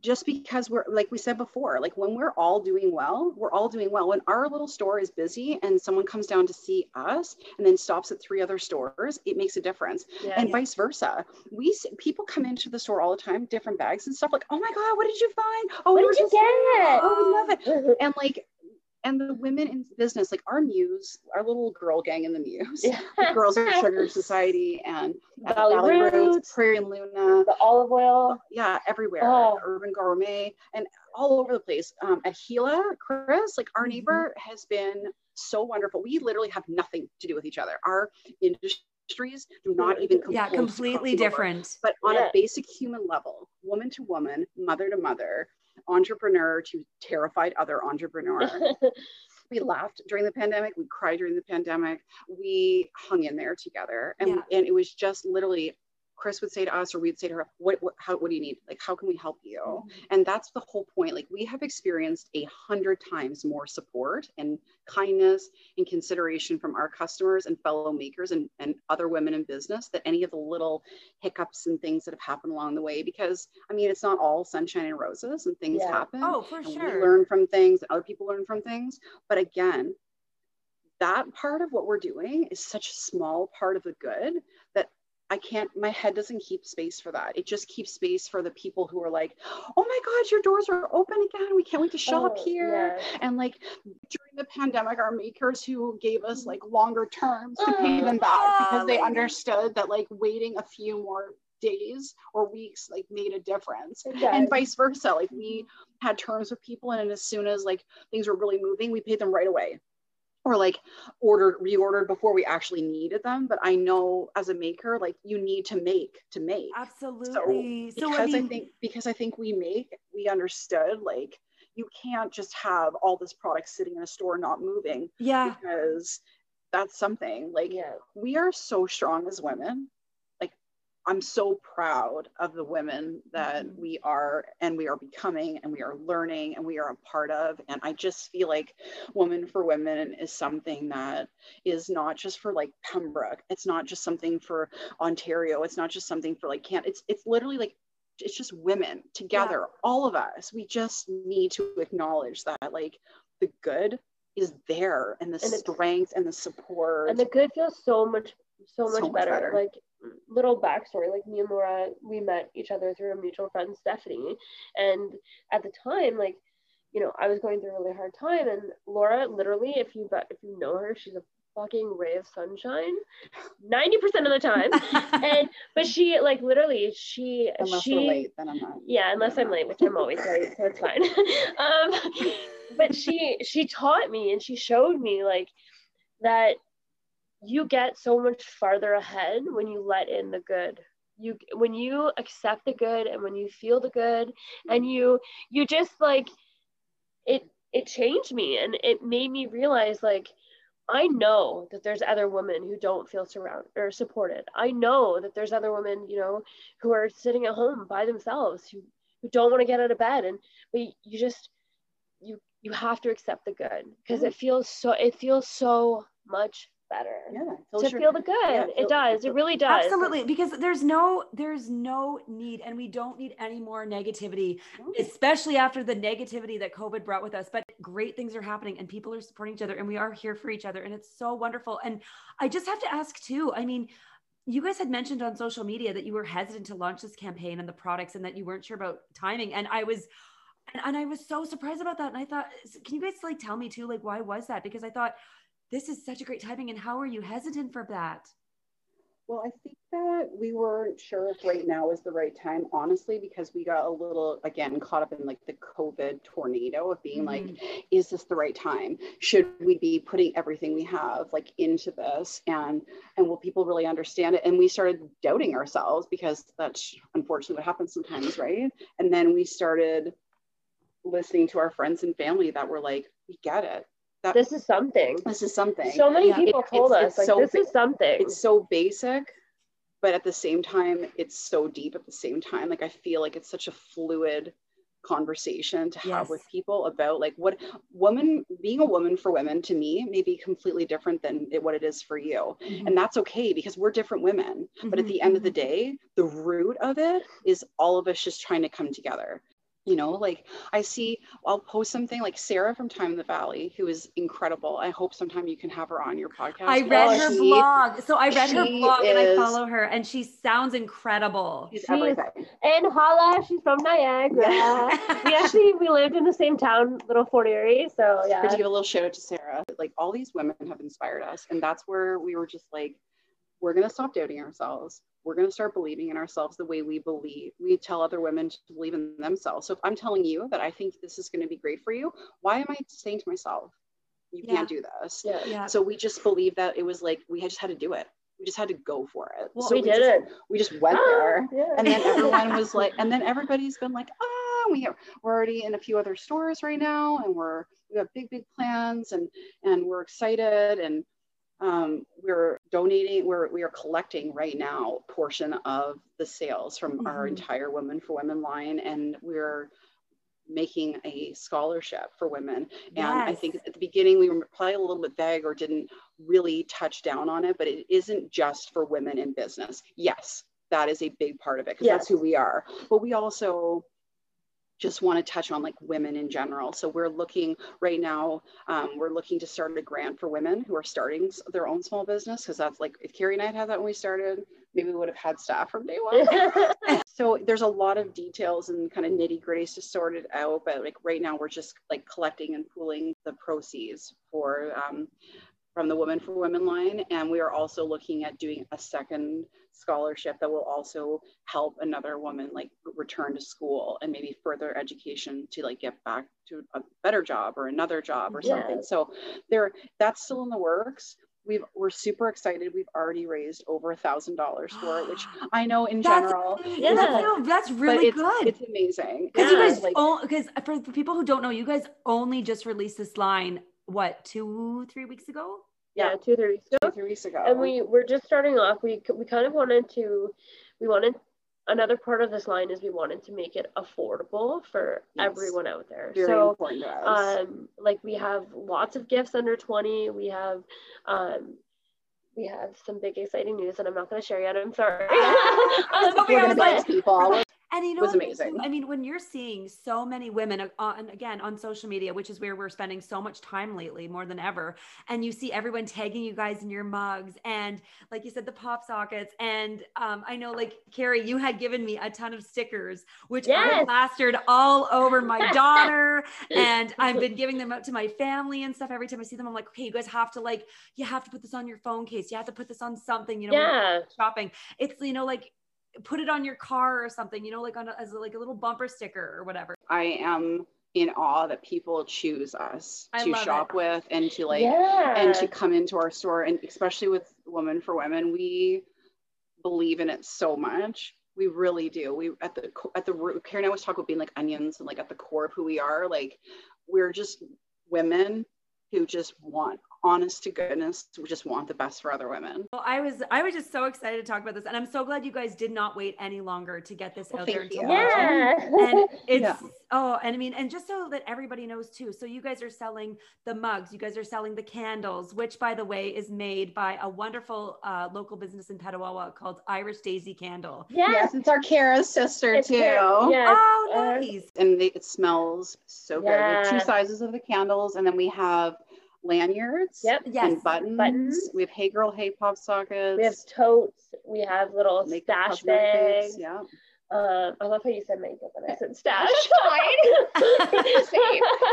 S2: Just because we're like we said before like when we're all doing well we're all doing well. When our little store is busy and someone comes down to see us and then stops at three other stores it makes a difference.
S3: Yeah.
S2: and vice versa. We people come into the store all the time different bags and stuff like oh my god what did you find? Oh
S3: What did you get?
S2: oh we love it. And like and the women in business like our muse our little girl gang in the muse
S3: Yeah.
S2: the girls of sugar society and uh,
S3: Valley Roots.
S2: prairie and luna
S3: the olive oil.
S2: yeah, everywhere.
S3: Oh.
S2: Urban Gourmet and all over the place. Um, at Gila, Chris, like our
S1: Mhm.
S2: neighbor has been so wonderful. We literally have nothing to do with each other. Our industries do not even come
S1: Yeah, completely
S2: crossing over.
S1: different.
S2: But on
S3: Yeah.
S2: a basic human level, woman to woman, mother to mother, entrepreneur to terrified other entrepreneur. we laughed during the pandemic we cried during the pandemic we hung in there together and,
S1: Yeah.
S2: and it was just literally chris would say to us or we'd say to her what, what how what do you need? Like how can we help you? Mm-hmm. And that's the whole point. Like we have experienced a hundred times more support and kindness and consideration from our customers and fellow makers and, and other women in business that any of the little hiccups and things that have happened along the way because i mean it's not all sunshine and roses and things
S3: Yeah.
S2: happen
S1: Oh, for sure.
S2: we learn from things and other people learn from things. But again that part of what we're doing is such a small part of the good that I can't, my head doesn't keep space for that. It just keeps space for the people who are like, oh my God, your doors are open again. We can't wait to shop
S3: Oh,
S2: here.
S3: yeah.
S2: And like during the pandemic, our makers who gave us like longer terms to pay
S3: Oh,
S2: them back because they understood that like waiting a few more days or weeks like made a difference and vice versa like we had terms with people and as soon as like things were really moving we paid them right away or like ordered reordered before we actually needed them but i know as a maker like you need to make to make
S1: Absolutely. So,
S2: because
S1: I
S2: I,
S1: mean,
S2: think because I think we make we understood like you can't just have all this product sitting in a store not moving
S1: yeah,
S2: because that's something like
S3: yeah.
S2: we are so strong as women i'm so proud of the women that
S1: Mhm.
S2: we are and we are becoming and we are learning and we are a part of. And i just feel like woman for women is something that is not just for like pembroke. It's not just something for ontario. It's not just something for like can it's it's literally like it's just women together all of us. We just need to acknowledge that like the good is there and the
S3: And
S2: strength and the support.
S3: And the good feels so much so much,
S2: So much
S3: better.
S2: better.
S3: like little backstory like me and laura we met each other through a mutual friend stephanie. And at the time like you know i was going through a really hard time. And laura literally if you if you know her she's a fucking ray of sunshine 90% of the time. And but she like literally she
S2: unless
S3: she
S2: late then i'm not.
S3: Yeah unless i'm late which i'm always late so it's fine. Um but she she taught me and she showed me like that you get so much farther ahead when you let in the good you when you accept the good and when you feel the good and you you just like it it changed me and it made me realize like I know that there's other women who don't feel surrounded or supported. I know that there's other women, you know, who are sitting at home by themselves who who don't want to get out of bed and but you just you you have to accept the good because mm-hmm. it feels so it feels so much better
S2: yeah
S3: to feel the good.
S2: yeah,
S3: it
S2: feel-
S3: does. It really does.
S1: Absolutely, because there's no there's no need, and we don't need any more negativity,
S2: No.
S1: especially after the negativity that COVID brought with us. But great things are happening, and people are supporting each other, and we are here for each other, and it's so wonderful. And I just have to ask too. I mean, you guys had mentioned on social media that you were hesitant to launch this campaign and the products, and that you weren't sure about timing. And I was. And, and I was so surprised about that. And I thought, can you guys like tell me too, like why was that? Because I thought this is such a great timing. And how are you hesitant for that?
S2: Well, I think that we weren't sure if right now is the right time, honestly, because we got a little, again, caught up in like the COVID tornado of being like, mm-hmm. is this the right time? Should we be putting everything we have like into this? And and will people really understand it? And we started doubting ourselves because that's unfortunately what happens sometimes, right? And then we started listening to our friends and family that were like, we get it. That
S3: this is something.
S2: this is something
S3: So many
S1: Yeah.
S3: people
S2: It-
S3: told
S2: it's-
S3: us
S2: it's
S3: like
S2: so
S3: this
S2: big-
S3: is something.
S2: it's so basic but at the same time it's so deep at the same time like i feel like it's such a fluid conversation to have
S1: Yes.
S2: with people about like what woman being a woman for women to me may be completely different than it, what it is for you
S1: Mhm.
S2: and that's okay because we're different women but at
S1: Mhm,
S2: the end of the
S1: mhm.
S2: day the root of it is all of us just trying to come together you know like i see i'll post something like sarah from time in the valley who is incredible i hope sometime you can have her on your podcast
S1: I read
S2: because
S1: her
S2: she-
S1: blog. So I read her
S2: she
S1: blog and I follow her and she sounds incredible.
S2: she's
S3: She is-
S2: everything
S3: and Hala, she's from Niagara. we actually we lived in the same town, little Fort Erie. So yeah.
S2: But to give a little shout out to Sarah, like all these women have inspired us. And that's where we were just like, we're going to stop doubting ourselves. We're going to start believing in ourselves the way we believe. We tell other women to believe in themselves. So if I'm telling you that I think this is going to be great for you, why am I saying to myself, you
S1: Yeah.
S2: can't do this?
S3: Yeah.
S1: Yeah.
S2: So we just believed that it was like, we had just had to do it. We just had to go for it.
S1: Well,
S2: so
S3: we did
S2: just,
S3: it.
S2: We just went there
S3: Yeah.
S2: and then everyone was like and then everybody's been like ah we have, we're already in a few other stores right now and we're we have big big plans and and we're excited and um, we're donating we're we are collecting right now a portion of the sales from our
S1: Mhm.
S2: entire women for women line and we're making a scholarship for women and I think at the beginning we were probably a little bit vague or didn't really touch down on it, but it isn't just for women in business. Yes, that is a big part of it because that's who we are. But we also just want to touch on like women in general. So we're looking right now, um, we're looking to start a grant for women who are starting their own small business because that's like if Carrie and I had had that when we started, maybe we would have had staff from day one. so there's a lot of details and kind of nitty gritties to sort it out but like right now we're just like collecting and pooling the proceeds for um, from the women for women line and we are also looking at doing a second scholarship that will also help another woman like return to school and maybe further education to like get back to a better job or another job or something so there that's still in the works we've we're super excited we've already raised over a thousand dollars for it which i know in
S1: That's
S2: general.
S3: Yeah.
S1: That's, that's really
S2: it's,
S1: good.
S2: it's amazing
S1: Because
S3: Yeah.
S1: you guys,
S2: like
S1: because for the people who don't know, you guys only just released this line, what, two, three weeks ago?
S3: yeah, two three weeks ago.
S2: two three weeks ago.
S3: And we we're just starting off. We we kind of wanted to we wanted another part of this line is we wanted to make it affordable for
S2: Yes.
S3: everyone out there.
S2: Very
S3: so
S2: important
S3: um like we have lots of gifts under 20 we have um we have some big exciting news that i'm not going to share yet. I'm sorry.
S1: I was hoping
S2: we're
S1: I
S2: gonna
S1: was like-
S2: people
S1: And you know,
S2: was amazing.
S1: I mean, when you're seeing so many women, on, again, on social media, which is where we're spending so much time lately, more than ever, and you see everyone tagging you guys in your mugs, and like you said, the pop sockets, and um, I know, like Carrie, you had given me a ton of stickers, which I plastered all over my daughter, and I've been giving them out to my family and stuff. Every time I see them, I'm like, okay, you guys have to like, you have to put this on your phone case, you have to put this on something, you know,
S3: yeah
S1: shopping. It's you know like put it on your car or something, you know, like on a, as a, like a little bumper sticker or whatever.
S2: i am in awe that people choose us
S1: I
S2: to shop
S1: it.
S2: with and to like
S3: yeah
S2: and to come into our store. And especially with women for women we believe in it so much. We really do. We at the co- at the root karen always talk about being like onions and like at the core of who we are. Like we're just women who just want honest to goodness we just want the best for other women
S1: Well, I was I was just so excited to talk about this, and I'm so glad you guys did not wait any longer to get this
S2: Well,
S1: out there.
S2: thank you.
S3: yeah
S1: And it's
S2: Yeah.
S1: oh, and I mean, and just so that everybody knows too. So you guys are selling the mugs, you guys are selling the candles, which by the way is made by a wonderful uh, local business in Petawawa called Irish Daisy Candle.
S3: yeah
S2: yes it's our kara's sister
S3: It's
S2: too
S3: very- yeah
S1: Oh,
S3: uh,
S1: nice.
S2: and they, it smells so good. We two sizes of the candles, and then we have lanyards
S3: yep
S1: Yes.
S2: and buttons.
S3: Buttons.
S2: We have Hey Girl, Hey Pop sockets.
S3: we have totes we have little
S2: makeup
S3: stash bags
S2: Yeah.
S3: um i love how you said makeup and i said stash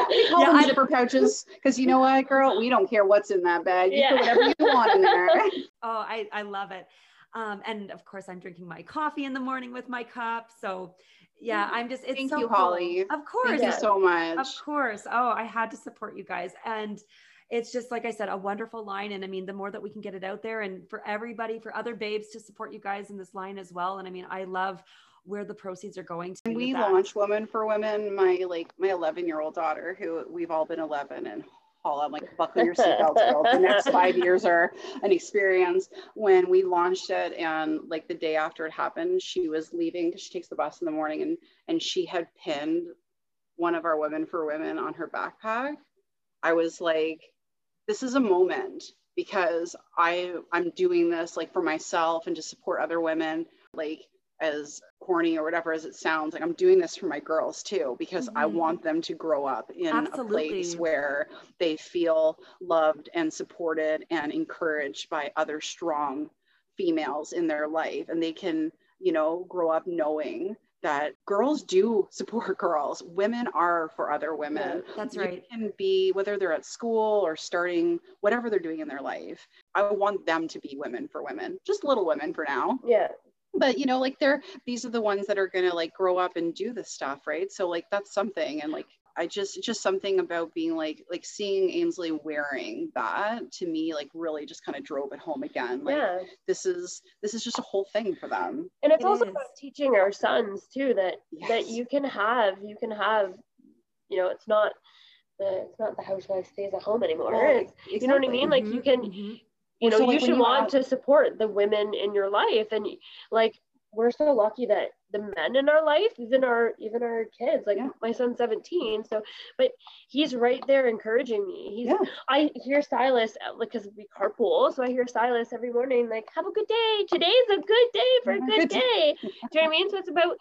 S2: We call
S1: Yeah,
S2: them
S1: I-
S2: zipper pouches because you know what, girl, we don't care what's in that bag. You
S3: Yeah.
S2: put whatever you want in there.
S1: Oh, I, I love it. Um, and of course, I'm drinking my coffee in the morning with my cup. So, yeah, I'm just, it's
S2: Thank
S1: so
S2: you,
S1: cool.
S2: Holly.
S1: Of course.
S2: Thank you so much.
S1: Of course. Oh, I had to support you guys. And it's just, like I said, a wonderful line. And I mean, the more that we can get it out there and for everybody, for other babes to support you guys in this line as well. And I mean, I love where the proceeds are going to.
S2: When we launched Women for Women, my like my 11 year old daughter, who we've all been 11 and all I'm like, buckle your seatbelts, girl. The next five years are an experience. When we launched it, and like the day after it happened, she was leaving because she takes the bus in the morning, and and she had pinned one of our women for women on her backpack, I was like, this is a moment because I I'm doing this like for myself and to support other women like as corny or whatever as it sounds like i'm doing this for my girls too because mm-hmm. i want them to grow up in Absolutely. a place where they feel loved and supported and encouraged by other strong females in their life and they can you know grow up knowing that girls do support girls. Women are for other women.
S1: Yeah, that's right.
S2: You can be whether they're at school or starting whatever they're doing in their life. I want them to be women for women, just little women for now.
S3: Yeah.
S2: But you know, like they're these are the ones that are gonna like grow up and do this stuff, right? So like that's something. And like I just just something about being like like seeing Ainsley wearing that to me like really just kind of drove it home again. Like yeah. this is this is just a whole thing for them.
S3: And it's it also is. about teaching our sons too that yes. that you can have you can have you know it's not the it's not the housewife stays at home anymore. Well, exactly. You know what I mean? Like mm-hmm. you can mm-hmm. you know so, like, you should you want have... to support the women in your life and like we're so lucky that the men in our life, even our even our kids, like yeah. my son's 17, so but he's right there encouraging me. He's yeah. I hear Silas uh, like because we carpool, so I hear Silas every morning like, "Have a good day. Today's a good day for a good day." Do you know what I mean? So it's about,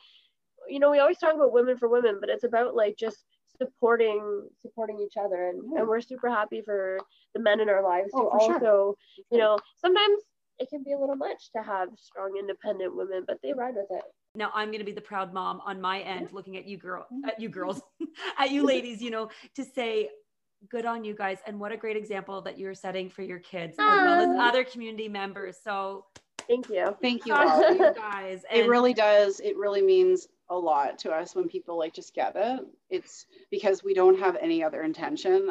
S3: you know, we always talk about women for women, but it's about like just supporting supporting each other, and, yeah. and we're super happy for the men in our lives oh, to also, sure. you know, sometimes it can be a little much to have strong independent women but they ride with it.
S1: Now i'm going to be the proud mom on my end looking at you girl mm-hmm. at you girls at you ladies you know to say good on you guys. And what a great example that you're setting for your kids as well as other community members. So
S3: thank you.
S2: Thank you all. you guys. And it really does it really means a lot to us when people like just get it. It's because we don't have any other intention.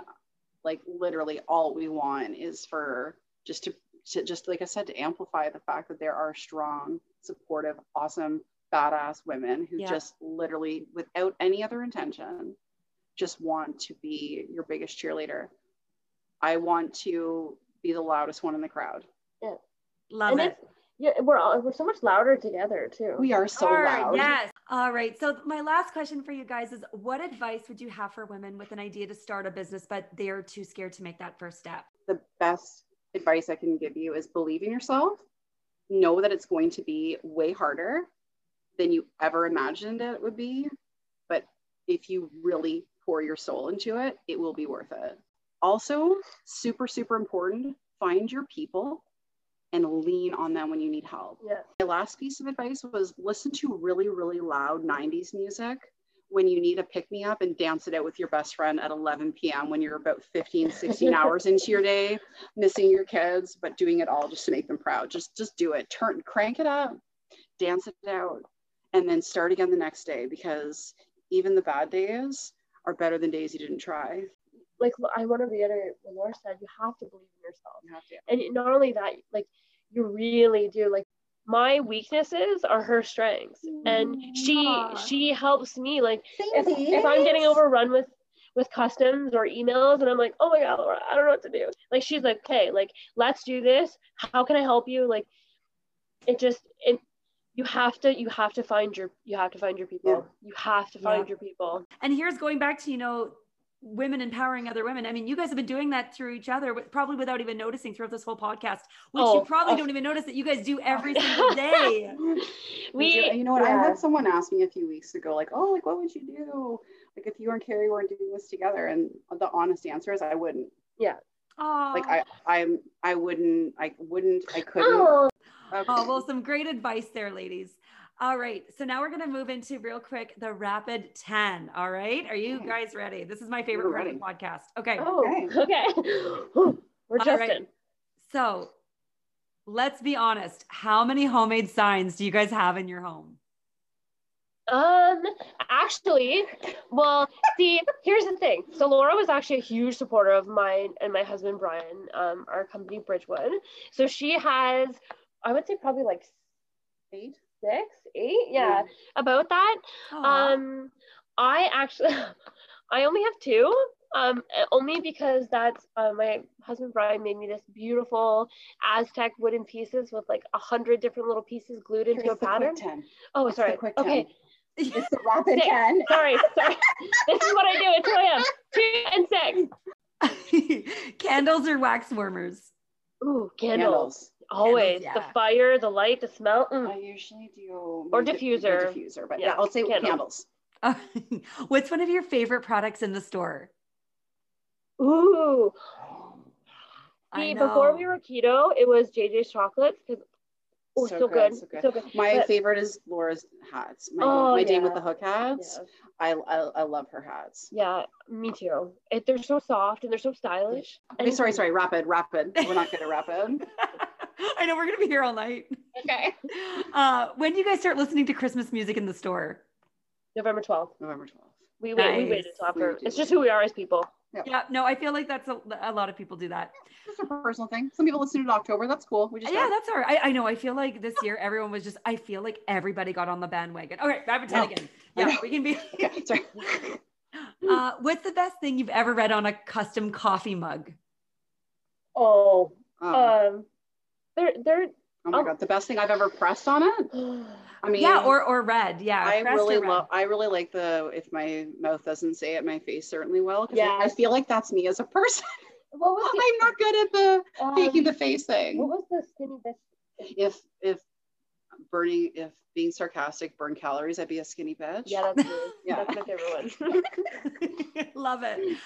S2: Like literally all we want is for just to to just like I said, to amplify the fact that there are strong, supportive, awesome, badass women who yeah. just literally, without any other intention, just want to be your biggest cheerleader. I want to be the loudest one in the crowd.
S3: Yeah.
S1: Love and it.
S3: Yeah, we're all, we're so much louder together too.
S2: We are so loud.
S1: Yes. All right. So my last question for you guys is what advice would you have for women with an idea to start a business but they're too scared to make that first step?
S2: The best advice I can give you is believe in yourself. Know that it's going to be way harder than you ever imagined it would be. But if you really pour your soul into it, it will be worth it. Also, super, super important find your people and lean on them when you need help.
S3: Yeah.
S2: My last piece of advice was listen to really, really loud 90s music when you need a pick me up and dance it out with your best friend at 11 p.m. when you're about 15, 16 hours into your day, missing your kids, but doing it all just to make them proud. Just just do it. Turn crank it up, dance it out, and then start again the next day because even the bad days are better than days you didn't try.
S3: Like I want to reiterate what Laura said, you have to believe in yourself. You have to. And not only that, like you really do like my weaknesses are her strengths. And she Aww. she helps me like if, if, i'm getting overrun with with customs or emails and i'm like oh my god Laura, i don't know what to do. Like she's like okay like let's do this. How can i help you? Like it just it you have to you have to find your you have to find your people. Yeah. you have to find yeah. your people.
S1: And here's going back to you know women empowering other women. I mean, you guys have been doing that through each other, probably without even noticing throughout this whole podcast, which oh, you probably oh. don't even notice that you guys do every single day.
S2: we, you know what? Yeah. I had someone ask me a few weeks ago, like, "Oh, like, what would you do, like, if you and Carrie weren't doing this together?" And the honest answer is, I wouldn't.
S3: Yeah.
S1: Oh.
S2: Like I, I'm, I wouldn't, I wouldn't, I couldn't. Oh.
S1: Okay. oh well, some great advice there, ladies. All right. So now we're going to move into real quick the rapid 10. All right. Are you guys ready? This is my favorite part of the podcast. Okay.
S3: Oh, okay. we're just right.
S1: So let's be honest. How many homemade signs do you guys have in your home?
S3: Um, actually, well, see, here's the thing. So Laura was actually a huge supporter of mine and my husband Brian, um, our company Bridgewood. So she has, I would say probably like eight six, eight, yeah, mm. about that. Aww. Um, I actually, I only have two. Um, only because that's uh, my husband Brian made me this beautiful Aztec wooden pieces with like a hundred different little pieces glued into Here's a pattern.
S2: Ten.
S3: Oh, sorry. quick. Okay.
S2: It's the rapid
S3: Six.
S2: 10.
S3: Sorry, sorry. this is what I do at 2 a.m. Two and six.
S1: Candles or wax warmers?
S3: Ooh, candles. Always.
S1: yeah.
S3: The fire, the light, the smell. Mm.
S2: I usually do
S3: Or diffuser.
S2: my diffuser, but
S3: Yeah,
S2: yeah, I'll say
S3: candles.
S2: candles.
S1: What's one of your favorite products in the store?
S3: Ooh. See, before we were keto, it was JJ's chocolates because oh, so, good,
S2: so good.
S3: so good.
S2: My
S3: But-
S2: favorite is Laura's hats. My,
S3: Oh,
S2: my dame with the hook hats.
S3: Yeah.
S2: I, I I love her hats.
S3: Yeah, me too. It, they're so soft and they're so stylish.
S2: Okay, sorry, sorry, rapid, rapid. We're not good at rapid.
S1: I know we're gonna be here all night.
S2: Okay.
S1: Uh, when do you guys start listening to Christmas music in the store?
S3: November 12th.
S2: November 12th.
S3: We wait. We
S1: Nice.
S3: waited till
S2: We
S3: after. It's just who we are as people.
S1: Yeah, no, I feel like that's a, a lot of people do that.
S2: Just a personal thing. Some people listen to October. That's cool. We just
S1: Yeah,
S2: don't.
S1: that's all right. I, I know. I feel like this year everyone was just. I feel like everybody got on the bandwagon. All right, rapid ten
S2: No.
S1: again. Yeah, we can be.
S2: Okay, sorry.
S1: Uh, what's the best thing you've ever read on a custom coffee mug?
S3: Oh,
S2: Oh,
S3: um, they're they're.
S2: oh my
S3: oh.
S2: god, the best thing I've ever pressed on it. I mean,
S1: yeah, or or red. Yeah,
S2: I really love. I really like the if my mouth doesn't say it, my face certainly will. 'cause I-
S3: Yeah.
S2: I feel like that's me as a person.
S3: What was
S2: I'm not good at the making the
S3: um,
S2: face thing.
S3: What was the skinny bitch?
S2: if if burning if being sarcastic burn calories i'd be a skinny bitch
S3: Yeah, that's me.
S2: Yeah.
S3: That's my favorite one.
S1: love it.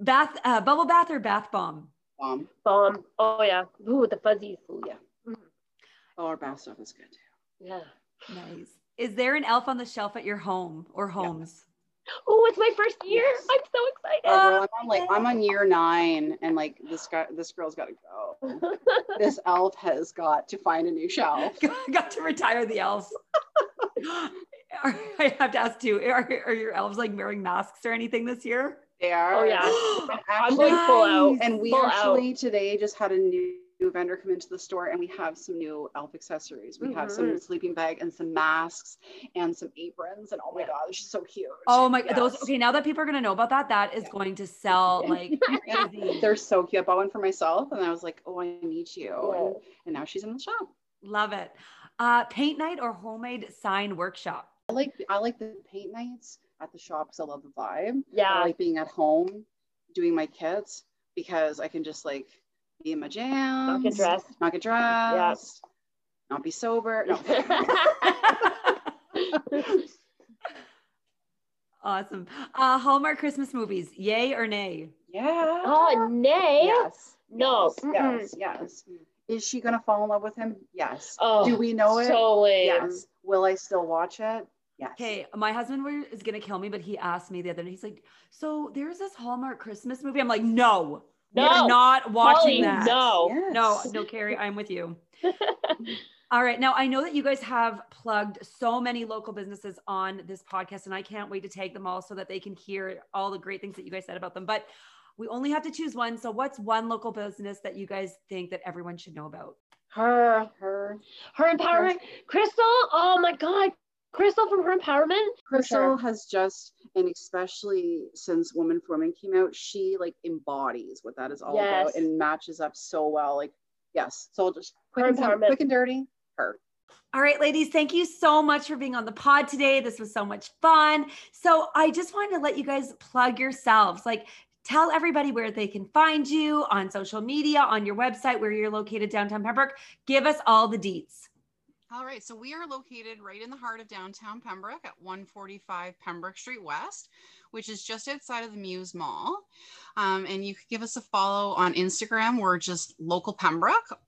S1: Bath, uh, bubble bath or bath bomb?
S2: Um
S3: Bomb. Oh yeah. Ooh, the fuzzies.
S2: oh yeah
S3: Mhm.
S2: oh our bath stuff is good too
S3: Yeah.
S1: Nice. Is there an elf on the shelf at your home or homes?
S3: Oh, it's my first year.
S2: Yes.
S3: I'm so excited.
S2: oh, girl, i'm on like i'm on year nine and like this guy this girl's got to go this elf has got to find a new shelf
S1: Got to retire the elves. Are- I have to ask too. Are, are your elves like wearing masks or anything this year?
S2: They are
S3: Oh, yeah. I'm
S2: actually-
S3: going full out.
S2: And we
S3: full
S2: actually today just had a new new vendor come into the store and we have some new elf accessories we have some
S3: Mhm.
S2: sleeping bag and some masks and some aprons and oh my
S3: Yeah.
S2: god she's so cute
S1: Oh my those
S2: Yes.
S1: okay, now that people are gonna know about that, that is
S2: Yeah.
S1: going to sell like
S2: they're so cute. I bought one for myself and I was like, oh, I need you.
S3: Yeah.
S2: And, and now she's in the shop.
S1: Love it. Uh paint night or homemade sign workshop.
S2: I like I like the paint nights at the shop because I love the vibe. I
S3: yeah.
S2: like being at home doing my kits because I can just like be in my jam,
S3: Not get dressed.
S2: not get dressed, not be sober. No.
S1: awesome. Uh Hallmark Christmas movies, yay or nay?
S2: yeah.
S3: oh, nay.
S2: Yes.
S3: No.
S2: Yes. Yes. yes. Is she gonna fall in love with him? Yes.
S3: Oh,
S2: Do we know it?
S3: Totally.
S2: yes. Will I still watch it? Yes.
S1: Okay, my husband were, is gonna kill me, but he asked me the other day. He's like, "So there's this Hallmark Christmas movie." I'm like, "No,
S3: No.
S1: we're not watching
S3: Holly,
S1: that."
S3: no.
S2: Yes.
S1: no, no, Carrie, I'm with you. All right, now I know that you guys have plugged so many local businesses on this podcast, and I can't wait to tag them all so that they can hear all the great things that you guys said about them. But we only have to choose one. So, what's one local business that you guys think that everyone should know about?
S3: Her.
S2: Her.
S3: Her empowerment. Crystal. Oh my God. Crystal from her empowerment.
S2: Crystal
S3: sure.
S2: has just, and especially since Woman for Women came out, she like embodies what that is all
S3: Yes.
S2: about and matches up so well. Like, yes. So I'll just quick, and, sim- quick and dirty. Her.
S1: All right, ladies, thank you so much for being on the pod today. This was so much fun. So, I just wanted to let you guys plug yourselves. Like, tell everybody where they can find you on social media, on your website, where you're located downtown Pembroke. Give us all the deets.
S4: All right, so we are located right in the heart of downtown Pembroke at 145 Pembroke Street West, which is just outside of the Muse Mall. Um, and you can give us a follow on Instagram. We're just local Pembroke.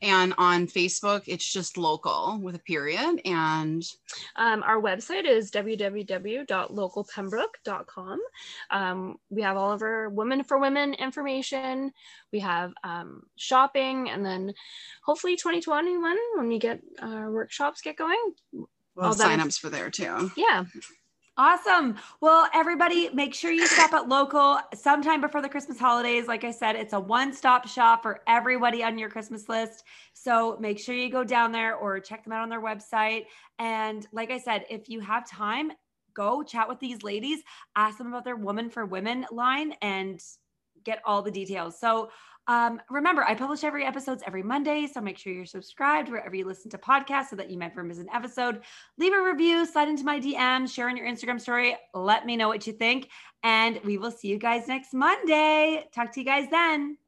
S4: And on Facebook, it's just local with a period. And
S5: Um, our website is www.localpembroke.com. Um, we have all of our women for women information. We have um, shopping, and then hopefully 2021 when we get our workshops get going.
S4: we'll
S5: that
S4: signups for there too.
S5: Yeah,
S1: Awesome. Well, everybody, make sure you stop at local sometime before the Christmas holidays. Like I said, it's a one stop shop for everybody on your Christmas list. So make sure you go down there or check them out on their website. And like I said, if you have time, go chat with these ladies, ask them about their Woman for Women line, and get all the details. So Um, remember, I publish every episodes every Monday, so make sure you're subscribed wherever you listen to podcasts so that you never miss an episode. Leave a review, slide into my DM, share on your Instagram story. Let me know what you think, and we will see you guys next Monday. Talk to you guys then.